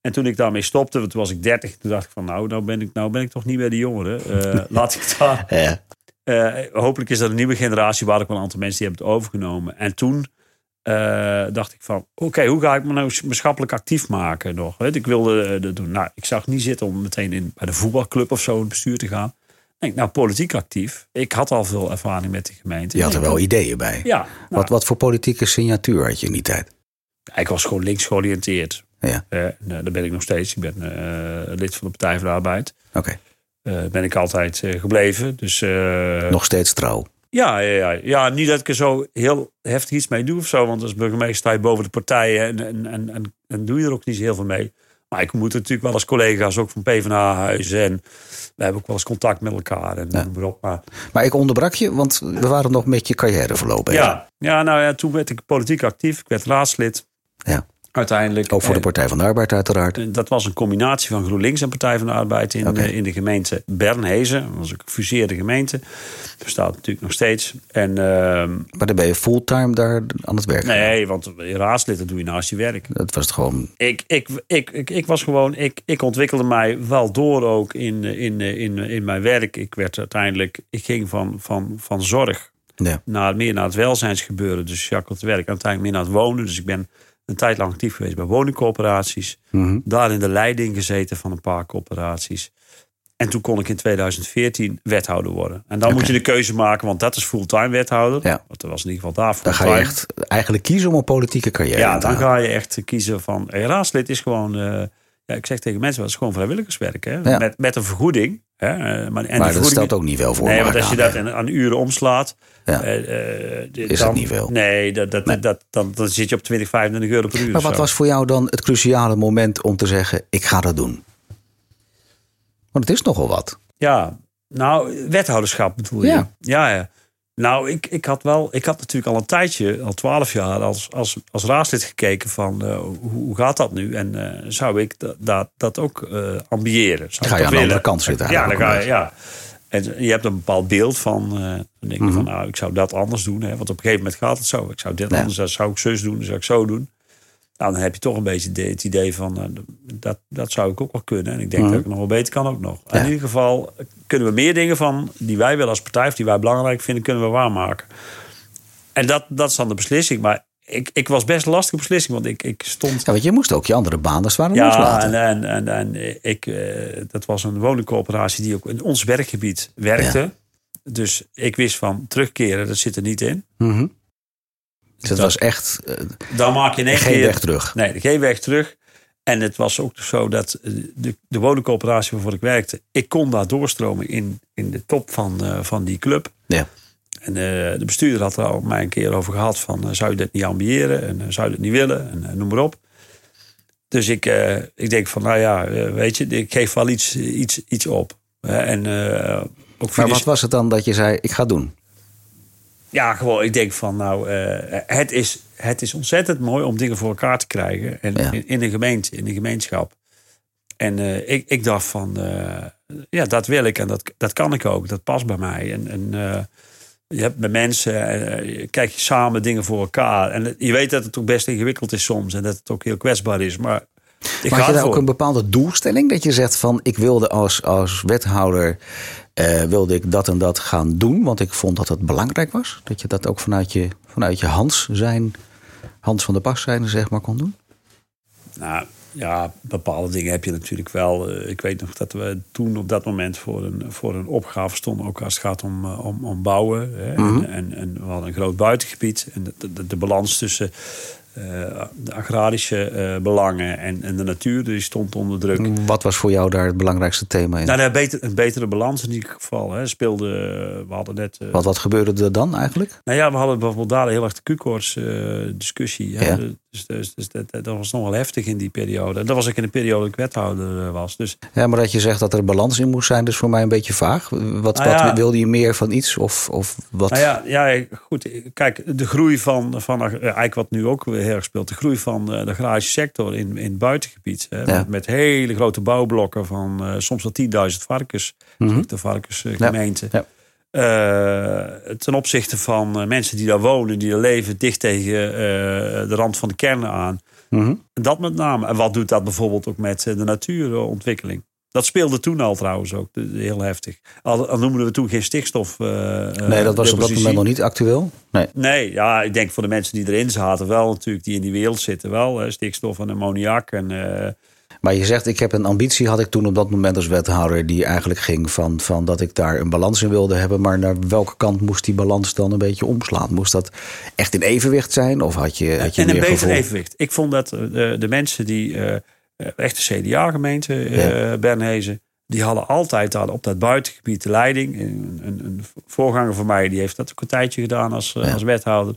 En toen ik daarmee stopte, want toen was ik 30, toen dacht ik van nou, nou ben ik, nou ben ik toch niet meer de jongere. Eh, laat ik daar. Ja. Eh, hopelijk is dat een nieuwe generatie waar ook wel een aantal mensen die hebben het overgenomen. En toen eh, dacht ik van, oké, hoe ga ik me nou maatschappelijk actief maken nog? Weet, ik wilde eh, dat doen. Nou, ik zag niet zitten om meteen in, bij de voetbalclub of zo in het bestuur te gaan. Denk, nou, politiek actief. Ik had al veel ervaring met de gemeente. Je had er wel ideeën bij. Ja, nou, Wat, wat voor politieke signatuur had je in die tijd? ik was gewoon links georiënteerd. Ja, Eh, nou, daar ben ik nog steeds. Ik ben lid van de Partij voor de Arbeid. oké. Ben ik altijd gebleven. Dus Nog steeds trouw. Ja, ja, ja. ja, niet dat ik er zo heel heftig iets mee doe of zo. Want als burgemeester sta je boven de partijen en, en, en, en, en doe je er ook niet zo heel veel mee. Maar ik moet natuurlijk wel als collega's ook van PvdA-huizen. En we hebben ook wel eens contact met elkaar. En noem maar. Maar Maar ik onderbrak je, want we waren nog met je carrièreverloop bezig. ja, ja, nou ja, toen werd ik politiek actief. Ik werd raadslid Ja. Uiteindelijk. Ook voor de En- Partij van de Arbeid uiteraard. En Dat was een combinatie van GroenLinks en Partij van de Arbeid in, eh, in de gemeente Bernhezen. Dat was een gefuseerde gemeente. Bestaat natuurlijk nog steeds. En ehm, Maar dan ben je fulltime daar aan het werk. nee, want raadslid dat doe je naast je werk. Dat was het gewoon. Ik, ik, ik, ik, ik was gewoon, ik, ik ontwikkelde mij wel door ook in, in, in, in mijn werk. Ik werd uiteindelijk, ik ging van, van, van zorg Ja. naar, meer naar het welzijnsgebeuren. Dus Jacques het werk. Uiteindelijk meer naar het wonen. Dus ik ben een tijd lang actief geweest bij woningcorporaties. Mhm. Daar in de leiding gezeten van een paar corporaties. En toen kon ik in 2014 wethouder worden. En dan moet je de keuze maken, want dat is fulltime wethouder. Ja. Want dat was in ieder geval daar Dan ga je echt eigenlijk kiezen om een politieke carrière Ja, te dan ga je echt kiezen van. Raadslid is gewoon. eh, ja, ik zeg tegen mensen, het is gewoon vrijwilligerswerk. Hè? Ja. Met, met een vergoeding. Hè? eh, Maar, en Maar dat stelt ook niet wel voor. Nee, want als je dat aan, uren omslaat. Ja. eh, eh, Is dan, het niet veel? Nee, dat, dat, Nee. Dat, dan, dan zit je op 20, 25 euro per uur. Maar wat was voor jou dan het cruciale moment om te zeggen: ik ga dat doen? Want het is nogal wat. Ja, nou, wethouderschap bedoel je? Ja. Ja, ja. Nou, ik, ik had wel, ik had natuurlijk al een tijdje, al twaalf jaar, als, als, als raadslid gekeken van eh, hoe, hoe gaat dat nu? En eh, zou ik dat, dat, dat ook eh ambiëren? Zou ga je aan de andere kant zitten Ja, dan ga je, ja. En je hebt een bepaald beeld van, dan denk je van, nou, ik zou dat anders doen. Hè? Want op een gegeven moment gaat het zo. Ik zou dit anders, dat zou ik zus doen, dat zou ik zo doen. Nou, dan heb je toch een beetje de- het idee van, eh, dat, dat zou ik ook wel kunnen. En ik denk dat ik nog wel beter kan ook nog. Ja. In ieder geval kunnen we meer dingen van die wij willen als partij... of die wij belangrijk vinden, kunnen we waarmaken. En dat, dat is dan de beslissing. Maar ik, ik was best een lastige beslissing, want ik, ik stond... Ja, want je moest ook je andere baan als het ware Ja, loslaten. en, en, en, en ik, eh, dat was een woningcoöperatie die ook in ons werkgebied werkte. Dus ik wist van terugkeren, dat zit er niet in. Mhm. Dus het dat- was echt eh, Dan maak je geen keer... weg terug. Nee, geen weg terug. En het was ook zo dat eh, de, de woningcoöperatie waarvoor ik werkte... ik kon daar doorstromen in, in de top van, eh, van die club. Ja. En de bestuurder had er al mij een keer over gehad van... zou je dat niet ambiëren en zou je dat niet willen en noem maar op. Dus ik, ik denk van, nou ja, weet je, ik geef wel iets, iets, iets op. En ook Maar wat was het dan dat je zei: ik ga doen? Ja, gewoon, ik denk van, nou, eh, het, is, het is ontzettend mooi om dingen voor elkaar te krijgen. En Ja. in, in een gemeente, in een gemeenschap. En eh, ik, ik dacht van, eh, ja, dat wil ik en dat, dat kan ik ook. Dat past bij mij. En, en je hebt met mensen, je kijk je samen dingen voor elkaar. En je weet dat het ook best ingewikkeld is soms. En dat het ook heel kwetsbaar is. Maar ik Maar had je daar ook een bepaalde doelstelling? Dat je zegt van ik wilde als, als wethouder eh, wilde ik dat en dat gaan doen. Want ik vond dat het belangrijk was. Dat je dat ook vanuit je, vanuit je Hans zijn, Hans van de Pas zijn, zeg maar, kon doen. Nou ja, bepaalde dingen heb je natuurlijk wel. Eh, Ik weet nog dat we toen op dat moment voor een, voor een opgave stonden. Ook als het gaat om, eh, om, om bouwen. Hè. Mhm. en, en, en we hadden een groot buitengebied. En de, de, de balans tussen de agrarische eh, belangen en, en de natuur die stond onder druk. Wat was voor jou daar het belangrijkste thema in? Nou, een, beter, een betere balans in ieder geval. Hè. Speelde, eh, we hadden net... eh, wat, wat gebeurde er dan eigenlijk? nou ja, we hadden bijvoorbeeld daar heel erg de Q-koorts eh, discussie. Hè. Ja. De Dus, dus, dus dat, dat, was nog wel heftig in die periode. Dat was ik in de periode dat ik wethouder was. Dus, ja, maar dat je zegt dat er balans in moest zijn, dus voor mij een beetje vaag. Wat, nou wat wilde je meer van iets? Of, of wat? Nou ja, ja, goed. Kijk, de groei van, van eigenlijk wat nu ook heel erg speelt, de groei van de agrarische sector in, in het buitengebied. Hè, met, met, hele grote bouwblokken van uh, soms wel 10.000 varkens. Mm -hmm. De varkensgemeente. Ja. Uh, ten opzichte van uh, mensen die daar wonen, die daar leven, dicht tegen uh, de rand van de kernen aan. Mm -hmm. Dat met name. En wat doet dat bijvoorbeeld ook met de natuurontwikkeling? Dat speelde toen al trouwens ook heel heftig. Al, al noemden we toen geen stikstof. nee, dat was op dat moment nog niet actueel. Nee. nee, ja, ik denk voor de mensen die erin zaten wel natuurlijk, die in die wereld zitten wel. Hè, stikstof en ammoniak en maar je zegt, ik heb een ambitie, had ik toen op dat moment als wethouder, die eigenlijk ging van, van dat ik daar een balans in wilde hebben. Maar naar welke kant moest die balans dan een beetje omslaan? Moest dat echt in evenwicht zijn? Of had je, had je en een beter evenwicht. Ik vond dat de, de mensen die, uh, echt de CDA-gemeente, uh, Bernhezen, die hadden altijd daar op dat buitengebied de leiding. Een, een, een, voorganger van mij die heeft dat ook een tijdje gedaan als, als wethouder.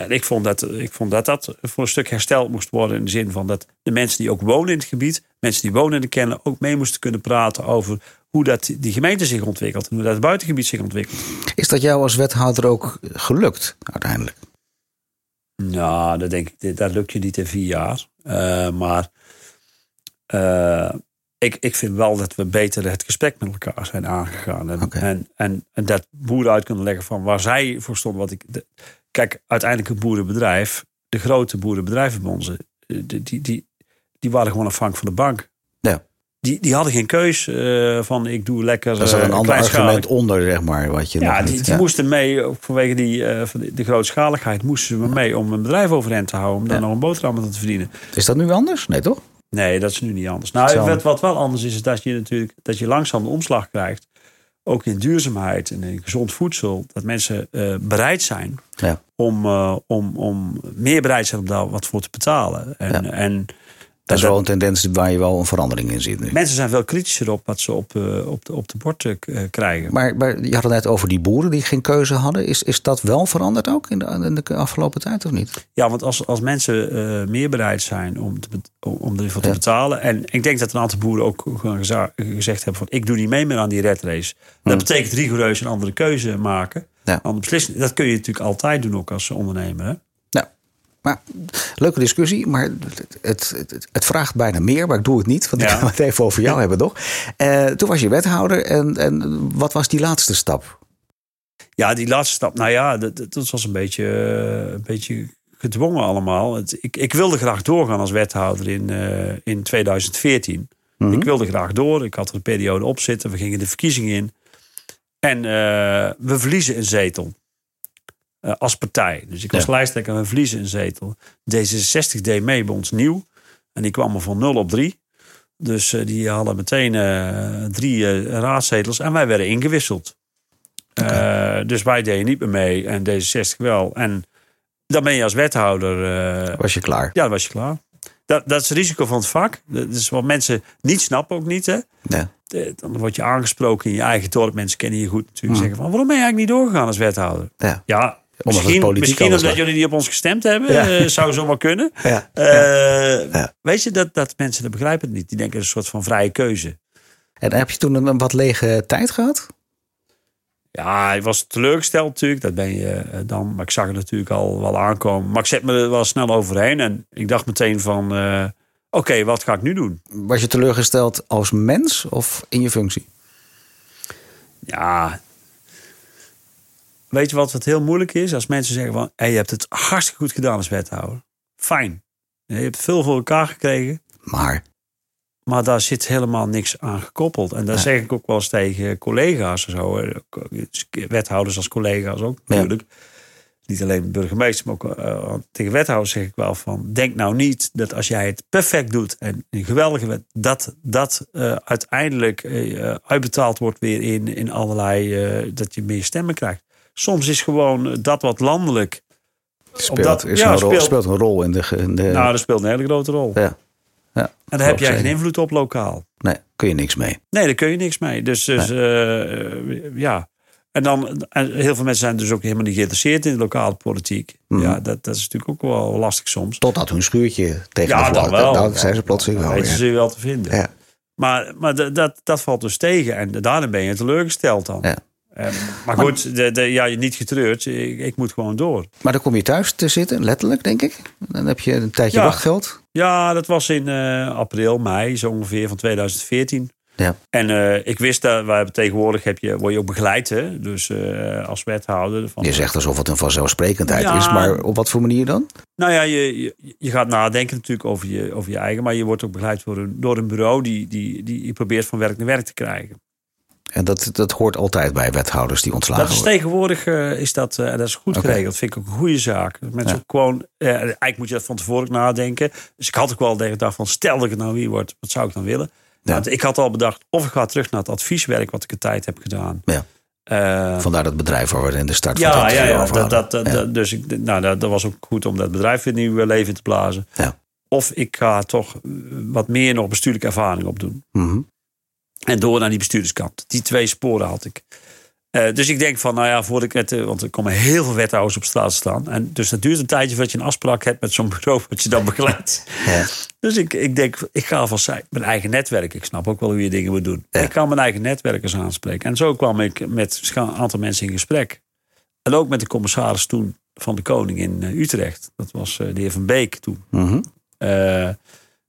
En ik vond, dat, ik vond dat dat voor een stuk hersteld moest worden. In de zin van dat de mensen die ook wonen in het gebied, mensen die wonen in de kennen, ook mee moesten kunnen praten over hoe dat die gemeente zich ontwikkelt. En hoe dat het buitengebied zich ontwikkelt. Is dat jou als wethouder ook gelukt uiteindelijk? Nou, dat denk ik, dat lukt je niet in vier jaar. Uh, maar uh, ik, ik vind wel dat we beter het gesprek met elkaar zijn aangegaan. En, en, en, en, dat boeren uit kunnen leggen van waar zij voor stonden. Wat ik, kijk, uiteindelijk een boerenbedrijf, de grote boerenbedrijvenbonden, eh, die, die, die, die waren gewoon afhankelijk van de bank. Ja. Die, die hadden geen keus uh, van ik doe lekker. Er een uh, ander argument onder, zeg maar. Wat je ja, die, die moesten mee, vanwege die, uh, de, de grootschaligheid, moesten ze mee om een bedrijf overeind te houden. Om ja. daar nog een boterham aan te verdienen. Is dat nu anders? Nee, toch? Nee, dat is nu niet anders. Nou, wat, wat wel anders is, is dat je natuurlijk dat je langzaam de omslag krijgt. Ook in duurzaamheid en in gezond voedsel. Dat mensen uh, bereid zijn ja. om, uh, om, om meer bereid zijn om daar wat voor te betalen. En, ja. en dat is wel een tendens waar je wel een verandering in ziet nu. Mensen zijn veel kritischer op wat ze op, uh, op, de, op de bord uh, krijgen. Maar, maar, je had het net over die boeren die geen keuze hadden. Is, is dat wel veranderd ook in de, in de afgelopen tijd of niet? Ja, want als, als mensen uh, meer bereid zijn om, te, om ervoor te ja. betalen. En ik denk dat een aantal boeren ook gezegd hebben van ik doe niet mee meer aan die red race. Dat hm. betekent rigoureus een andere keuze maken. Ja. Beslissing. Dat kun je natuurlijk altijd doen ook als ondernemer. Hè? Maar leuke discussie, maar het, het, het, vraagt bijna meer, maar ik doe het niet, want ja. ik ga het even over jou hebben, toch? Uh, toen was je wethouder en, en wat was die laatste stap? Ja, die laatste stap, nou ja, dat, dat was een beetje, een beetje gedwongen allemaal. Het, ik, ik wilde graag doorgaan als wethouder in, uh, in 2014. Mm-hmm. Ik wilde graag door, ik had er een periode op zitten, we gingen de verkiezingen in. En uh, we verliezen een zetel. Uh, als partij. Dus ik was ja. lijsttrekker en we verliezen een zetel. D66 deed mee bij ons nieuw. En die kwam er van 0 op 3. Dus uh, die hadden meteen uh, drie raadzetels. En wij werden ingewisseld. Okay. dus wij deden niet meer mee. En D66 wel. En dan ben je als wethouder... was je klaar? Ja, dan was je klaar. Dat, dat is het risico van het vak. Dat is wat mensen niet snappen ook niet. Hè? Dan word je aangesproken in je eigen dorp. Mensen kennen je goed natuurlijk. Hmm. Zeggen van, waarom ben je eigenlijk niet doorgegaan als wethouder? Ja. ja Misschien, misschien omdat jullie niet op ons gestemd hebben. Ja. Uh, zou zomaar kunnen. Ja. Uh, ja. Weet je, dat, dat mensen dat begrijpen het niet. Die denken een soort van vrije keuze. En heb je toen een, wat lege tijd gehad? Ja, hij was teleurgesteld natuurlijk. Dat ben je uh, dan. Maar ik zag het natuurlijk al wel aankomen. Maar ik zet me er wel snel overheen. En ik dacht meteen van... Oké, okay, wat ga ik nu doen? Was je teleurgesteld als mens of in je functie? Ja, Weet je wat, wat heel moeilijk is? Als mensen zeggen van, hey, je hebt het hartstikke goed gedaan als wethouder. Fijn. Je hebt veel voor elkaar gekregen. Maar? Maar daar zit helemaal niks aan gekoppeld. En daar ja. zeg ik ook wel eens tegen collega's en zo. Wethouders als collega's ook natuurlijk. Ja. Niet alleen burgemeester, maar ook uh, tegen wethouders zeg ik wel van... denk nou niet dat als jij het perfect doet en een geweldige wet... dat dat uh, uiteindelijk uh, uitbetaald wordt weer in, in allerlei... dat je meer stemmen krijgt. Soms is gewoon dat wat landelijk. Speelt, is ja, een rol, speelt, speelt, een rol in de, in de. Nou, dat speelt een hele grote rol. Ja. ja en daar heb jij geen invloed op lokaal. Nee, kun je niks mee. Nee, daar kun je niks mee. Dus, dus nee. uh, ja. En dan, en heel veel mensen zijn dus ook helemaal niet geïnteresseerd in de lokale politiek. Mhm. Ja, dat, dat is natuurlijk ook wel lastig soms. Totdat hun schuurtje tegen Ja, de dan wel. Dan zijn ze plotseling Dan wel. weten Ja. ze wel te vinden. Ja. Maar, maar dat, dat, dat valt dus tegen. En daarna ben je teleurgesteld dan. Ja. Eh, maar goed, de, de, ja, niet getreurd. Ik, ik moet gewoon door. Maar dan kom je thuis te zitten, letterlijk, denk ik. Dan heb je een tijdje Ja. wachtgeld. Ja, dat was in eh, april, mei, zo ongeveer van 2014. Ja. En eh, ik wist dat, hebben tegenwoordig heb je, word je ook begeleid, hè? dus eh, als wethouder. Van, Je zegt alsof het een vanzelfsprekendheid Ja. is. Maar op wat voor manier dan? Nou ja, je, je, je gaat nadenken natuurlijk over je, over je eigen, maar je wordt ook begeleid door een, door een bureau die, die, die je probeert van werk naar werk te krijgen. En dat, dat hoort altijd bij wethouders die ontslagen Dat is worden. tegenwoordig is dat, eh, dat is goed Oké. geregeld. Dat vind ik ook een goede zaak. Mensen Ja. gewoon, eh, eigenlijk moet je dat van tevoren ook nadenken. Dus ik had ook wel gedacht van, stel dat ik het nou wie word, wat zou ik dan willen? Ja. Want ik had al bedacht, of ik ga terug naar het advieswerk wat ik een tijd heb gedaan. Ja. Eh, Vandaar dat bedrijf waar we in de start van ja, ja, ja, dat, dat, dat, Ja. dus ik, nou, dat, dat was ook goed om dat bedrijf weer nieuw leven te blazen. Ja. Of ik ga toch eh, wat meer nog bestuurlijke ervaring opdoen. Mhm. En door naar die bestuurderskant. Die twee sporen had ik. Eh, dus ik denk van, nou ja, voordat ik het, eh, want er komen heel veel wethouders op straat staan. En dus dat duurt een tijdje voordat je een afspraak hebt met zo'n bureau wat je dan begeleidt. Ja. Dus ik, ik denk, ik ga van zij- mijn eigen netwerk. Ik snap ook wel hoe je dingen moet doen. Ja. Ik kan mijn eigen netwerkers aanspreken. En zo kwam ik met een aantal mensen in gesprek. En ook met de commissaris toen van de Koning in eh, Utrecht. Dat was de heer Van Beek toen. Mhm.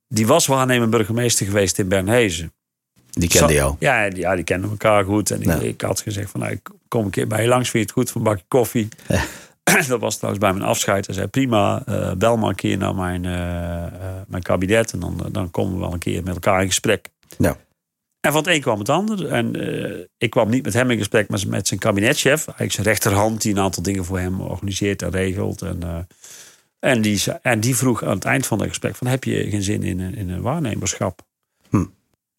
Die was waarnemer burgemeester geweest in Bernhezen. Die kende jou. Ja, die, ja, die kenden elkaar goed. En ik, Ja. ik had gezegd van, nou, ik kom een keer bij je langs. Vind je het goed voor een bakje koffie? Ja. Dat was trouwens bij mijn afscheid. Hij zei, prima, eh, bel maar een keer naar mijn, eh, eh, mijn kabinet. En dan, dan komen we wel een keer met elkaar in gesprek. Ja. En van het een kwam het ander. En ik kwam niet met hem in gesprek, maar met zijn kabinetchef. Eigenlijk zijn rechterhand, die een aantal dingen voor hem organiseert en regelt. En, en, die, en die vroeg aan het eind van het gesprek: van, heb je geen zin in, een- in een waarnemerschap? Hm.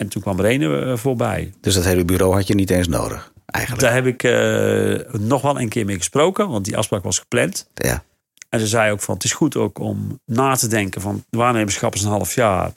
En toen kwam een eh, voorbij. Dus dat hele bureau had je niet eens nodig, eigenlijk. Daar heb ik eh, nog wel een keer mee gesproken, want die afspraak was gepland. Ja. En ze zei ook van het is goed ook om na te denken van waarnemerschap is een half jaar.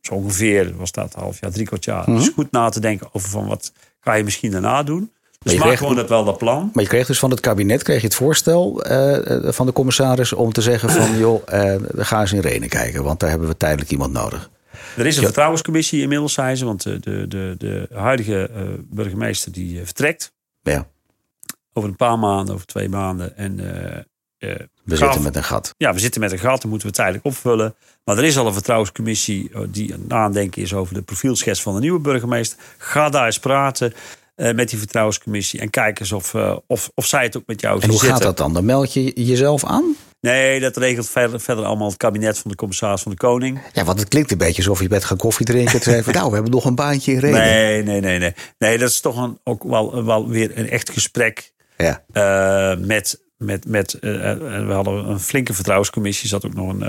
Zo ongeveer was dat een half jaar, drie kwart jaar. Is goed na te denken over van wat ga je misschien daarna doen. Dus maak kreeg- gewoon dat wel dat plan. Maar je kreeg dus van het kabinet kreeg je het voorstel eh, van de commissaris om te zeggen van joh, eh, ga eens in Renen kijken, want daar hebben we tijdelijk iemand nodig. Er is een vertrouwenscommissie inmiddels, zei ze. Want de, de, de, de huidige eh, burgemeester die eh, vertrekt Ja, over een paar maanden, over twee maanden. En eh, eh, we zitten met een gat. ja, we zitten met een gat, dat moeten we tijdelijk opvullen. Maar er is al een vertrouwenscommissie eh, die aan het nadenken is over de profielschets van de nieuwe burgemeester. Ga daar eens praten eh, met die vertrouwenscommissie en kijk eens of, eh, of, of zij het ook met jou En hoe gaat dat dan? Dan meld je jezelf aan? Nee, dat regelt verder, verder allemaal het kabinet van de commissaris van de Koning. Ja, want het klinkt een beetje alsof je bent gaan koffie drinken. Van, nou, we hebben nog een baantje in Renen. Nee, nee, nee, nee. Nee, dat is toch een, ook wel, wel weer een echt gesprek Ja, eh, met. met, met eh, eh, we hadden een flinke vertrouwenscommissie, zat ook nog een,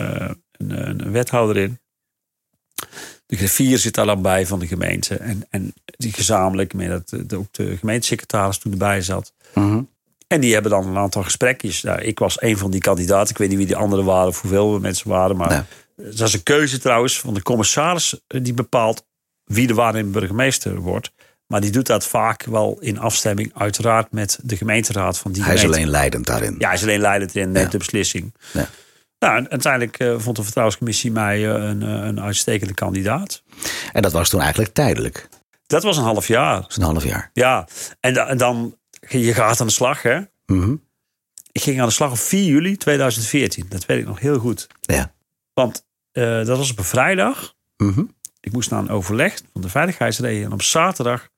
een, een wethouder in. De griffier zit daar dan bij van de gemeente. En, en die gezamenlijk, met dat de, ook de gemeentesecretaris toen erbij zat. Mhm. En die hebben dan een aantal gesprekjes. Nou, ik was een van die kandidaten. Ik weet niet wie die anderen waren of hoeveel mensen waren. Maar Nee. dat is een keuze trouwens van de commissaris. eh, Die bepaalt wie de waarnemend burgemeester wordt. Maar die doet dat vaak wel in afstemming uiteraard met de gemeenteraad van die hij is alleen leidend daarin. Ja, hij is alleen leidend in, neemt Ja. de beslissing. Ja. Nou, en uiteindelijk eh, vond de vertrouwenscommissie mij eh, een, eh, een uitstekende kandidaat. En dat was toen eigenlijk tijdelijk. Dat was een half jaar. Dat een half jaar. Ja, en, da- en dan, je gaat aan de slag hè. Mhm. Ik ging aan de slag op 4 juli 2014. Dat weet ik nog heel goed. Ja. Want eh, dat was op een vrijdag. Mhm. Ik moest naar een overleg van de veiligheidsreden. En op zaterdag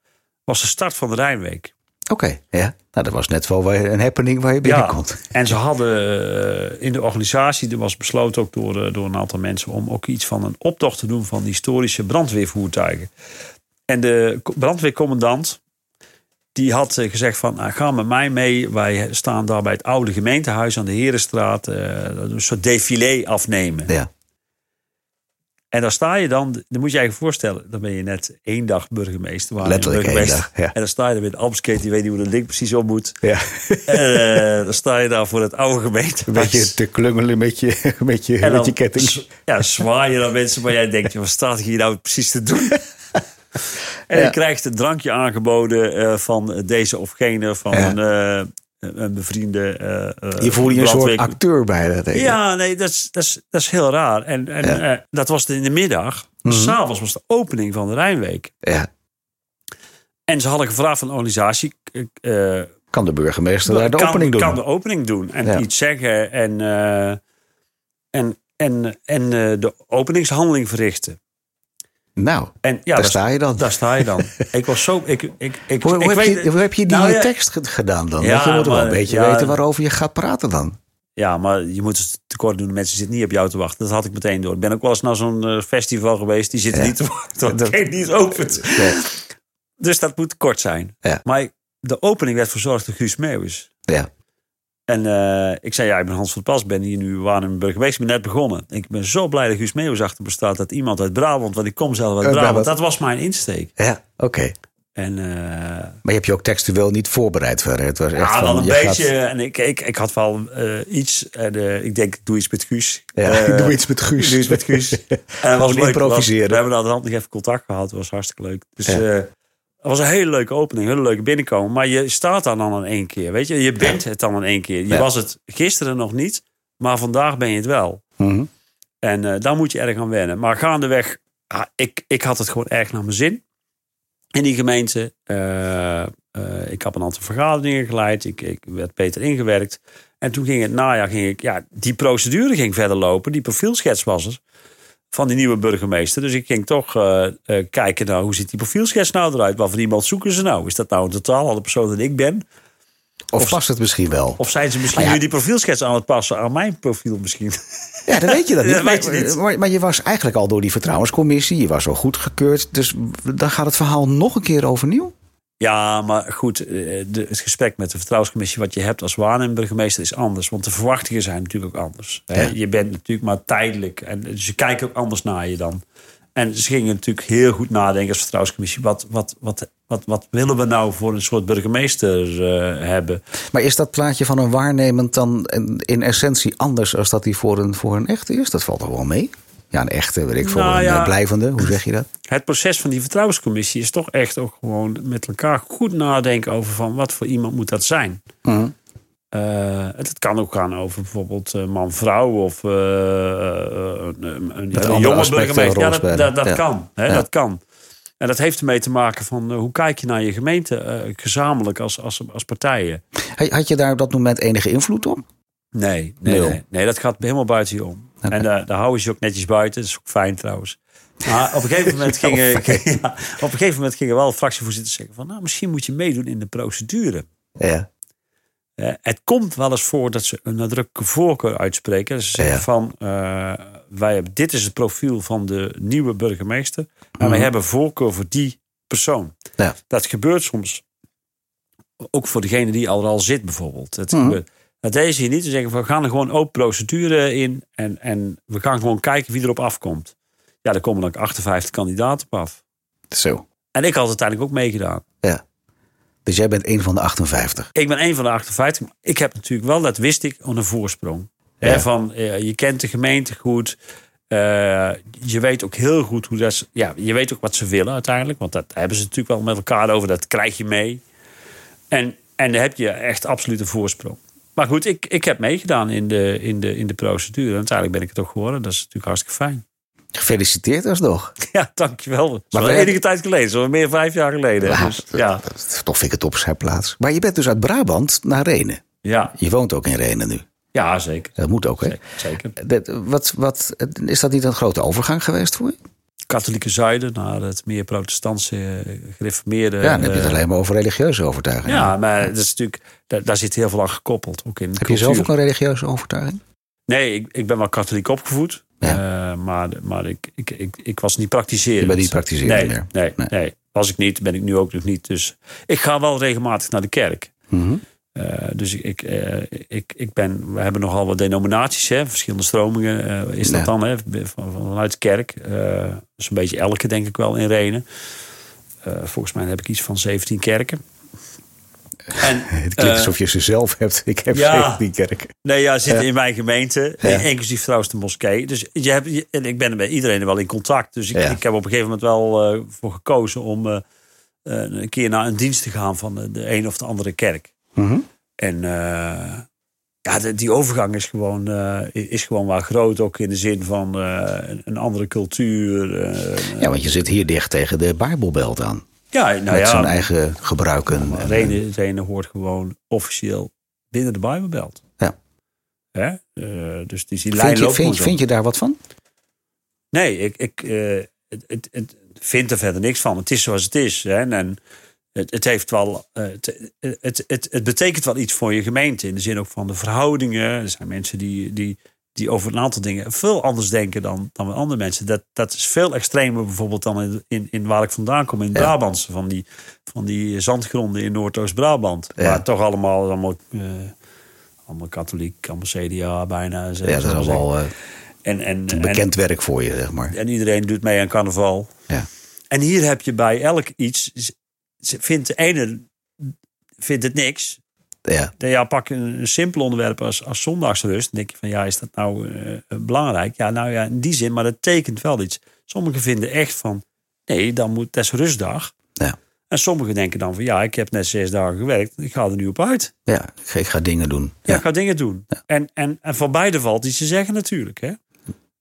was de start van de Rijnweek. Oké, ja. Nou, dat was net wel een happening waar je binnenkomt. En ze hadden eh, in de organisatie, er was besloten ook door, eh, door een aantal mensen, om ook iets van een optocht te doen van historische brandweervoertuigen. En de brandweercommandant, die had eh, gezegd van, nou, ga met mij mee. Wij staan daar bij het oude gemeentehuis aan de Herenstraat, eh, een soort défilé afnemen. Ja. En daar sta je dan, dan moet je je eigenlijk voorstellen, dan ben je net één dag burgemeester. waar Letterlijk burgemeester- dag, ja. En dan sta je er met Amskate, die weet niet hoe dat ding precies om moet. ja. En, eh, dan sta je daar voor het oude gemeente. Een beetje te klungelen met je, met je, En met dan je ketting. Ja, zwaai je naar mensen, maar jij denkt, wat staat hier nou precies te doen? En Ja. je krijgt een drankje aangeboden eh, van deze of gene, van Ja. een, eh, een bevriende. eh, Je voelde je een soort acteur bij dat. ik. Ja, nee, dat is, dat is, dat is heel raar. En, en Ja. Dat was in de middag. S'avonds was de opening van de Rijnweek. Ja. En ze hadden gevraagd van de organisatie. Kan de burgemeester daar de kan, opening doen? Kan de opening doen en iets zeggen en, en, en, en de openingshandeling verrichten. Nou, En ja, daar sta je dan. Daar sta je dan. ik was zo. Ik, ik, ik, Hoe, hoe, heb je, hoe heb je die Nou ja, tekst ge- gedaan dan? Ja, je moet wel een maar- beetje weten waarover je gaat praten dan. Ja, maar je moet het tekort doen. De mensen zitten niet op jou te wachten. Dat had ik meteen door. Ik ben ook wel eens naar zo'n eh, festival geweest. Die zitten niet te wachten. Dat- niet opent. Ja. Dus dat moet kort zijn. Ja. Maar de opening werd verzorgd door Guus Meeuwis. Ja. En eh, ik zei, ja, ik ben Hans van Pas, ben hier nu Waarnem burgemeester, ik ben net begonnen. Ik ben zo blij dat Guus Meeuwis achter me staat, dat iemand uit Brabant, want ik kom zelf uit Uit Brabant, Brabant. dat was mijn insteek. Ja, oké. En eh, Maar je hebt je ook textueel niet voorbereid verder. Het was echt ja, wel een je beetje. gaat- En ik, ik, ik had wel eh, iets, en eh, ik denk, doe iets met Guus. ja, Eh, doe iets met Guus. Doe iets met Guus. En was leuk. improviseren. We hebben hand nog even contact gehad. Het was hartstikke leuk. Dus Ja. Het was een hele leuke opening. Een hele leuke binnenkomen. Maar je staat daar dan in één keer. Weet je, je bent het dan in één keer. Je was het gisteren nog niet. Maar vandaag ben je het wel. Mhm. En eh daar moet je erg aan wennen. Maar gaandeweg, ah, ik, ik had het gewoon erg naar mijn zin. In die gemeente. Eh, eh, ik heb een aantal vergaderingen geleid. Ik, ik werd beter ingewerkt. En toen ging het najaar, ging ik, ja, die procedure ging verder lopen. Die profielschets was er. Van die nieuwe burgemeester. Dus ik ging toch eh, eh, kijken naar hoe ziet die profielschets nou eruit? Wat voor iemand zoeken ze nou? Is dat nou een totaal andere persoon dan ik ben? Of past het misschien wel? Of zijn ze misschien Maar ja. nu die profielschets aan het passen aan mijn profiel misschien? Ja, dat weet je dan niet. Dat weet je maar, niet. Maar, maar je was eigenlijk al door die vertrouwenscommissie. Je was al goedgekeurd. Dus dan gaat het verhaal nog een keer overnieuw. Ja, maar goed, eh, de, het gesprek met de vertrouwenscommissie wat je hebt als waarnemburgemeester is anders. Want de verwachtingen zijn natuurlijk ook anders. Hè? Ja. Je bent natuurlijk maar tijdelijk. En dus ze kijken ook anders naar je dan. En ze gingen natuurlijk heel goed nadenken als vertrouwenscommissie. Wat, wat, wat, wat, wat willen we nou voor een soort burgemeester eh, hebben? Maar is dat plaatje van een waarnemend dan in, in essentie anders als dat die voor een, voor een echte is? Dat valt toch wel mee? Ja, een echte, weet ik, voor Nou een ja. eh, blijvende. Hoe zeg je dat? Het proces van die vertrouwenscommissie is toch echt ook gewoon met elkaar goed nadenken over van wat voor iemand moet dat zijn. Mhm. Eh, het, het kan ook gaan over bijvoorbeeld eh, man-vrouw of eh, een, een, jonge burgemeester. Ja, dat, dat, dat Ja. kan. Hè, Ja. Dat kan. En dat heeft ermee te maken van hoe kijk je naar je gemeente gezamenlijk als, als, als partijen. Had je daar op dat moment enige invloed op? Nee, nee, nee, nee, dat gaat helemaal buiten je om. En daar, daar houden ze ook netjes buiten. Dat is ook fijn trouwens. Maar op een gegeven moment gingen, ja, op een gegeven moment gingen wel fractievoorzitters zeggen van, nou, misschien moet je meedoen in de procedure. Ja. Eh, het komt wel eens voor dat ze een nadrukkelijke voorkeur uitspreken. Ze zeggen Ja. van, eh, wij hebben, dit is het profiel van de nieuwe burgemeester. En wij Mhm. hebben voorkeur voor die persoon. Ja. Dat gebeurt soms ook voor degene die al, al zit bijvoorbeeld. Het Mhm. gebeurt. Dat deze hier niet te zeggen, van, we gaan er gewoon open procedure in. En, en we gaan gewoon kijken wie erop afkomt. Ja, er komen dan ook 58 kandidaten op af. Zo. En ik had uiteindelijk ook meegedaan. Ja. Dus jij bent een van de 58. Ik ben een van de 58. maar Ik heb natuurlijk wel, dat wist ik, een voorsprong. Van, eh, je kent de gemeente goed. Eh, je weet ook heel goed hoe dat... ze- Ja, je weet ook wat ze willen uiteindelijk. Want dat hebben ze natuurlijk wel met elkaar over. Dat krijg je mee. En, en dan heb je echt absoluut een voorsprong. Maar goed, ik, ik heb meegedaan in de, in, de, in de procedure. En uiteindelijk ben ik het ook geworden. Dat is natuurlijk hartstikke fijn. Gefeliciteerd alsnog. Ja, dankjewel. Dat is Maar wel we- enige tijd geleden. Zo meer dan vijf jaar geleden. Ja, Dus, ja, dat- Toch vind ik het op zijn plaats. Maar je bent dus uit Brabant naar Renen. ja, Je woont ook in Renen nu. ja, zeker. Dat moet ook, hè? Zeker. zeker. Dat- Wat, wat, is dat niet een grote overgang geweest voor je? Katholieke zuiden naar het meer protestantse, eh, gereformeerde. Ja, dan heb je het eh, alleen maar over religieuze overtuiging. Ja, maar dat is natuurlijk, daar, daar zit heel veel aan gekoppeld. Ook in Heb je zelf ook een religieuze overtuiging? Nee, ik, ik ben wel katholiek opgevoed. Ja. eh, maar maar ik, ik, ik, ik was niet praktiserend. Je bent niet praktiserend nee, meer. Nee, Nee. nee, was ik niet. Ben ik nu ook nog niet. Dus ik ga wel regelmatig naar de kerk. Mhm. Eh, dus ik, ik, eh, ik, ik ben, we hebben nogal wat denominaties, hè, verschillende stromingen eh, is dat dan, hè, van, vanuit de kerk. Dus een beetje elke, denk ik wel, in Renen. Volgens mij heb ik iets van 17 kerken. En, Het klinkt alsof je ze zelf hebt. Ik heb ja. 17 kerken. Nee, ja, zitten in mijn gemeente. Ja. Inclusief trouwens de moskee. Dus je hebt, je- en ik ben er met iedereen wel in contact. Dus ik, Ja. ik heb op een gegeven moment wel voor gekozen om, een keer naar een dienst te gaan van de, de een of de andere kerk. Mhm. En eh, ja, de- die overgang is gewoon, eh, is gewoon wel groot. Ook in de zin van eh, een, andere cultuur. Ja, want je zit hier dicht tegen de Bijbelbelt aan. ja, nou met ja, zijn eigen gebruiken. maar En, Rene, Rene hoort gewoon officieel binnen de Bijbelbelt. Ja. Hè? Dus die, die lijn vind, je, vind, je daar wat van? Nee, ik, ik het, het, het vind er verder niks van. Het is zoals het is. Hè? En, en het, het, heeft wel, eh, het, het, het, het betekent wel iets voor je gemeente. In de zin ook van de verhoudingen. Er zijn mensen die, die, die over een aantal dingen veel anders denken dan, dan andere mensen. Dat, dat is veel extremer bijvoorbeeld dan in, in, in waar ik vandaan kom. In Brabantse. Van die, van die zandgronden in Noordoost-Brabant. Ja. Waar toch allemaal, allemaal, eh, allemaal katholiek, allemaal CDA bijna. Ja, dat is allemaal eh, En, en, en, bekend werk voor je, zeg maar. en iedereen doet mee aan carnaval. Ja. En hier heb je bij elk iets. Vindt de ene vindt het niks. Ja, Dan ja, pak een, een simpel onderwerp als, als zondagsrust. Dan denk je van ja, is dat nou eh, belangrijk? Ja, nou ja, in die zin, maar dat tekent wel iets. Sommigen vinden echt van nee, dan moet het is rustdag. ja. En sommigen denken dan van ja, ik heb net zes dagen gewerkt. Ik ga er nu op uit. ja ik, ga- dingen doen. Ja, Ja. ik ga dingen doen. En, en, en van beide valt iets te zeggen natuurlijk. Hè?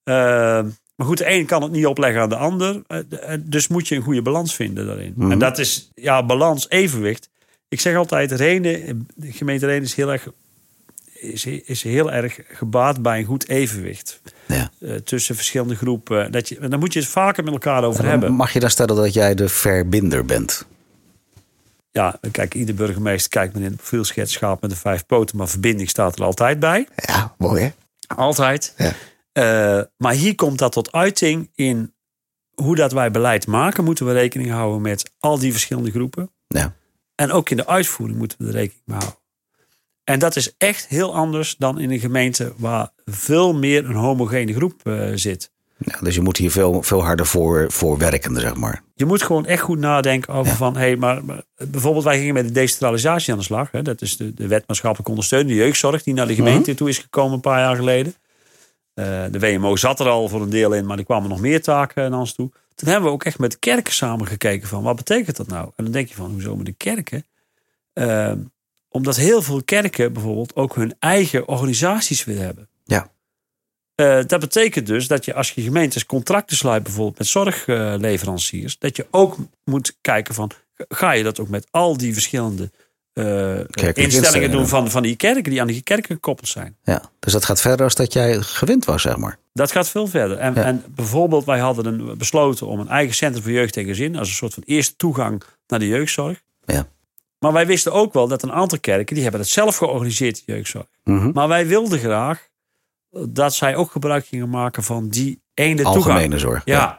Eh, maar goed, de een kan het niet opleggen aan de ander. Eh, eh, dus moet je een goede balans vinden daarin. Mhm. En dat is, ja, balans, evenwicht. Ik zeg altijd, Rene, de gemeente Rene is heel erg, is, is heel erg gebaat bij een goed evenwicht. Ja. eh, tussen verschillende groepen. Dat je, daar moet je het vaker met elkaar over hebben. Mag je dan stellen dat jij de verbinder bent? Ja, kijk, ieder burgemeester kijkt met in de profielschets schaap met de vijf poten. Maar verbinding staat er altijd bij. Ja, mooi hè? Altijd. Ja. Eh, maar hier komt dat tot uiting in hoe dat wij beleid maken. Moeten we rekening houden met al die verschillende groepen. Ja. En ook in de uitvoering moeten we er rekening mee houden. En dat is echt heel anders dan in een gemeente waar veel meer een homogene groep eh, zit. Ja, dus je moet hier veel, veel harder voor, voor werken, zeg maar. Je moet gewoon echt goed nadenken over Ja. van... Hey, maar, maar bijvoorbeeld wij gingen met de decentralisatie aan de slag. Hè? Dat is de, de wet maatschappelijk ondersteuning, de jeugdzorg... die naar de gemeente toe is gekomen een paar jaar geleden. Eh, de WMO zat er al voor een deel in, maar er kwamen nog meer taken naar ons toe. Toen hebben we ook echt met de kerken samen gekeken van... wat betekent dat nou? En dan denk je van, hoezo met de kerken? Eh, omdat heel veel kerken bijvoorbeeld ook hun eigen organisaties willen hebben. Ja. Eh, dat betekent dus dat je als je gemeentes contracten sluit, bijvoorbeeld met zorgleveranciers, dat je ook moet kijken van, ga je dat ook met al die verschillende instellingen instellingen doen van, van die kerken, die aan die kerken gekoppeld zijn. Ja. Dus dat gaat verder als dat jij gewend was, zeg maar. Dat gaat veel verder. En, Ja. en bijvoorbeeld, wij hadden een, besloten om een eigen centrum voor jeugd en gezin, als een soort van eerste toegang naar de jeugdzorg. Ja. Maar wij wisten ook wel dat een aantal kerken, die hebben het zelf georganiseerd, de jeugdzorg. Mhm. Maar wij wilden graag dat zij ook gebruik gingen maken van die ene toegang. Algemene zorg. Ja. Nou,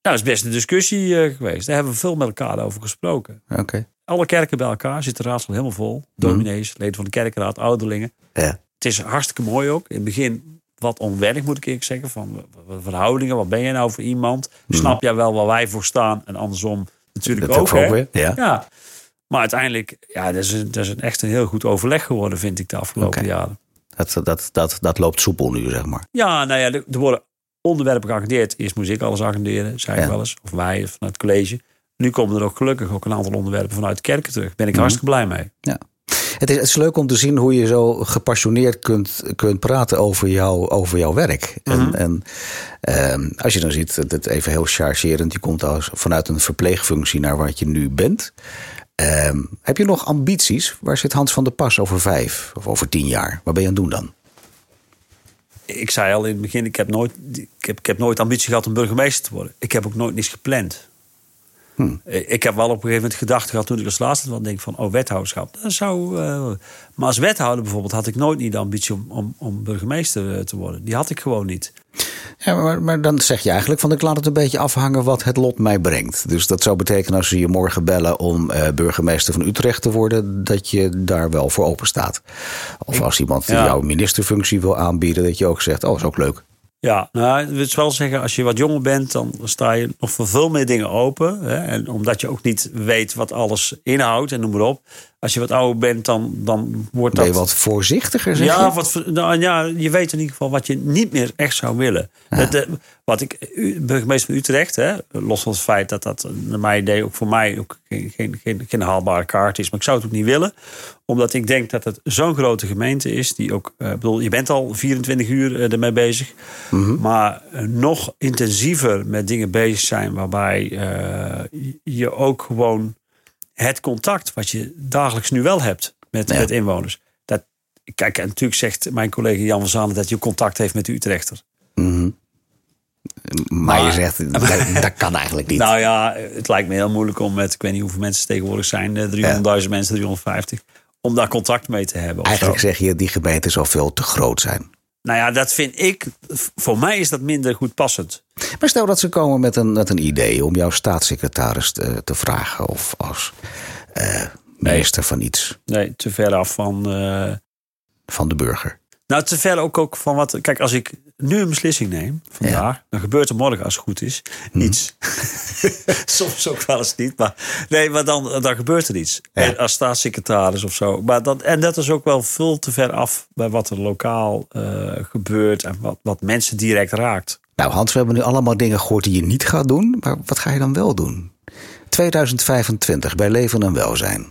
dat is best een discussie eh, geweest. Daar hebben we veel met elkaar over gesproken. Oké. Alle kerken bij elkaar zit de raadsel helemaal vol. Dominees, leden van de kerkenraad, ouderlingen. Ja. Het is hartstikke mooi ook. In het begin wat onwennig moet ik eerlijk zeggen. Van verhoudingen, wat ben je nou voor iemand? Snap jij wel waar wij voor staan? En andersom natuurlijk Dat ook. ook weer. Ja. Ja. Maar uiteindelijk, ja, dat is, een, dat is een echt een heel goed overleg geworden, vind ik, de afgelopen jaren. Dat, dat, dat, dat loopt soepel nu, zeg maar. Ja, nou ja, er worden onderwerpen geagendeerd. Eerst moest ik alles agenderen, zei ik wel eens. Of wij vanuit het college. Nu komen er ook gelukkig ook een aantal onderwerpen vanuit de kerken terug. Daar ben ik Mhm. hartstikke blij mee. Ja. Het is, het is leuk om te zien hoe je zo gepassioneerd kunt, kunt praten over, jou, over jouw werk. Mhm. En, en ehm, als je dan ziet, het even heel chargerend, je komt als, vanuit een verpleegfunctie naar wat je nu bent. Ehm, heb je nog ambities? Waar zit Hans van der Pas over vijf of over tien jaar? Wat ben je aan het doen dan? Ik zei al in het begin, ik heb nooit, ik heb, ik heb nooit ambitie gehad om burgemeester te worden. Ik heb ook nooit niets gepland. Hmm. Eh, Ik heb wel op een gegeven moment gedacht gehad toen ik als laatste wat denk van, oh, wethouderschap. Dat zou, eh, maar als wethouder bijvoorbeeld had ik nooit niet de ambitie om, om, om burgemeester eh, te worden. Die had ik gewoon niet. Ja, maar, maar dan zeg je eigenlijk van ik laat het een beetje afhangen wat het lot mij brengt. Dus dat zou betekenen als ze je morgen bellen om burgemeester van Utrecht te worden, dat je daar wel voor open staat. Of als iemand Ja. jouw ministerfunctie wil aanbieden, dat je ook zegt, oh, is ook leuk. Ja, nou, ik wil wel zeggen, als je wat jonger bent, dan sta je nog voor veel meer dingen open. Hè? En omdat je ook niet weet wat alles inhoudt en noem maar op. Als je wat ouder bent, dan, dan wordt Ben dat... je wat voorzichtiger, zeg ja, je? wat, nou, ja, je weet in ieder geval wat je niet meer echt zou willen. Dat, eh, Wat ik, burgemeester van Utrecht, hè, los van het feit dat dat naar mijn idee ook voor mij ook geen, geen, geen, geen haalbare kaart is. Maar ik zou het ook niet willen. Omdat ik denk dat het zo'n grote gemeente is. Die ook, ik bedoel, je bent al 24 uur eh, ermee bezig. Maar eh, nog intensiever met dingen bezig zijn. Waarbij je ook gewoon het contact wat je dagelijks nu wel hebt met, Ja. met inwoners. Dat, kijk, en natuurlijk zegt mijn collega Jan van Zanen dat je contact heeft met de Utrechter. Maar, je zegt, dat, dat kan eigenlijk niet. Nou ja, het lijkt me heel moeilijk om met, ik weet niet hoeveel mensen tegenwoordig zijn, eh, 300.000 mensen, 350, om daar contact mee te hebben. eigenlijk zo. zeg je, die gemeente zou veel te groot zijn. Nou ja, dat vind ik, voor mij is dat minder goed passend. Maar stel dat ze komen met een, met een idee om jouw staatssecretaris te, te vragen. Of als eh, meester van iets. Nee, te ver af van. eh, Van de burger. nou, te ver ook, ook van wat. Kijk, als ik nu een beslissing neem vandaag, dan gebeurt er morgen als het goed is iets. Soms ook wel eens niet, maar nee, maar dan, dan gebeurt er iets. Ja. Als staatssecretaris of zo. Maar dan, en dat is ook wel veel te ver af bij wat er lokaal eh, gebeurt en wat, wat mensen direct raakt. Nou Hans, we hebben nu allemaal dingen gehoord die je niet gaat doen. Maar wat ga je dan wel doen? 2025 bij Leven en Welzijn.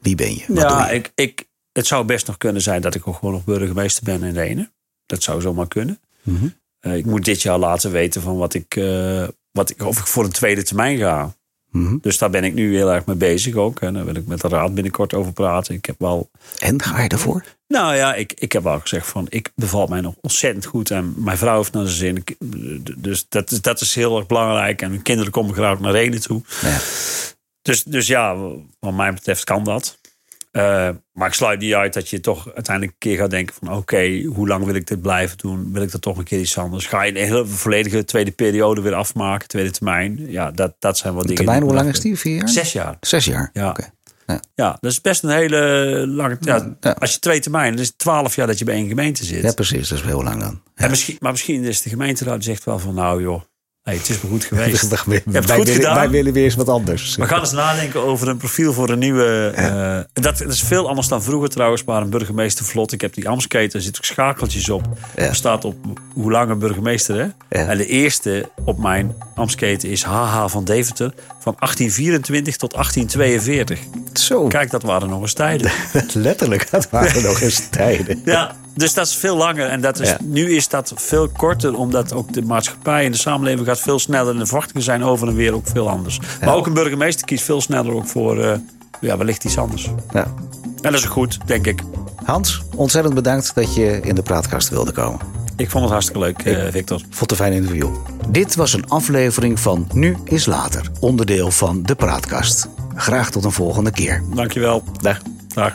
Wie ben je? Wat ja, je? ik, ik, het zou best nog kunnen zijn dat ik ook gewoon nog burgemeester ben in Renen. Dat zou zomaar kunnen. Mhm. Eh, ik moet dit jaar laten weten van wat ik, eh, wat ik, of ik voor een tweede termijn ga. Mhm. Dus daar ben ik nu heel erg mee bezig ook. En daar wil ik met de raad binnenkort over praten. Ik heb wel, En ga je ervoor? nou ja, ik, ik heb al gezegd van, ik bevalt mij nog ontzettend goed. En mijn vrouw heeft naar zijn zin. Ik- Dus dat, is- dat is heel erg belangrijk. En mijn kinderen komen graag naar Renen toe. Ja. Dus, dus ja, wat mij betreft kan dat. Eh, maar ik sluit niet uit dat je toch uiteindelijk een keer gaat denken van... oké, hoe lang wil ik dit blijven doen? Wil ik er toch een keer iets anders? Ga je een hele volledige tweede periode weer afmaken, tweede termijn? Ja, dat, dat zijn wel De dingen... termijn, hoe lang is die? Vier jaar? Zes jaar. Zes jaar? Ja. Oké. Ja, dat is best een hele lange... Ja, Ja. Als je twee termijnen, dat is twaalf jaar dat je bij één gemeente zit. Ja, precies. Dat is heel lang dan. En misschien, maar misschien is de gemeenteraad zegt wel van... nou joh, hey, het is me goed geweest. wij, Je hebt het wij goed willen, gedaan. wij willen weer eens wat anders. We gaan eens nadenken over een profiel voor een nieuwe. eh, dat, dat is veel anders dan vroeger trouwens, maar een burgemeester vlot. Ik heb die Amsketen, er zitten ook schakeltjes op. Ja. Er staat op hoe lang een burgemeester. Hè? Ja. En de eerste op mijn Amsketen is HH van Deventer van 1824 tot 1842. Zo, Kijk, dat waren nog eens tijden. letterlijk. Dat waren nog eens tijden. Ja, dus dat is veel langer. En dat is, Ja. nu is dat veel korter, omdat ook de maatschappij en de samenleving gaat veel sneller. En de verwachtingen zijn over en weer ook veel anders. Maar ook een burgemeester kiest veel sneller ook voor uh, ja, wellicht iets anders. Ja. En dat is goed, denk ik. Hans, ontzettend bedankt dat je in de praatkast wilde komen. Ik vond het hartstikke leuk, uh, Victor. Vond het een fijn interview. Dit was een aflevering van Nu is Later, onderdeel van de praatkast. Graag tot een volgende keer. Dankjewel. Dag. Dag.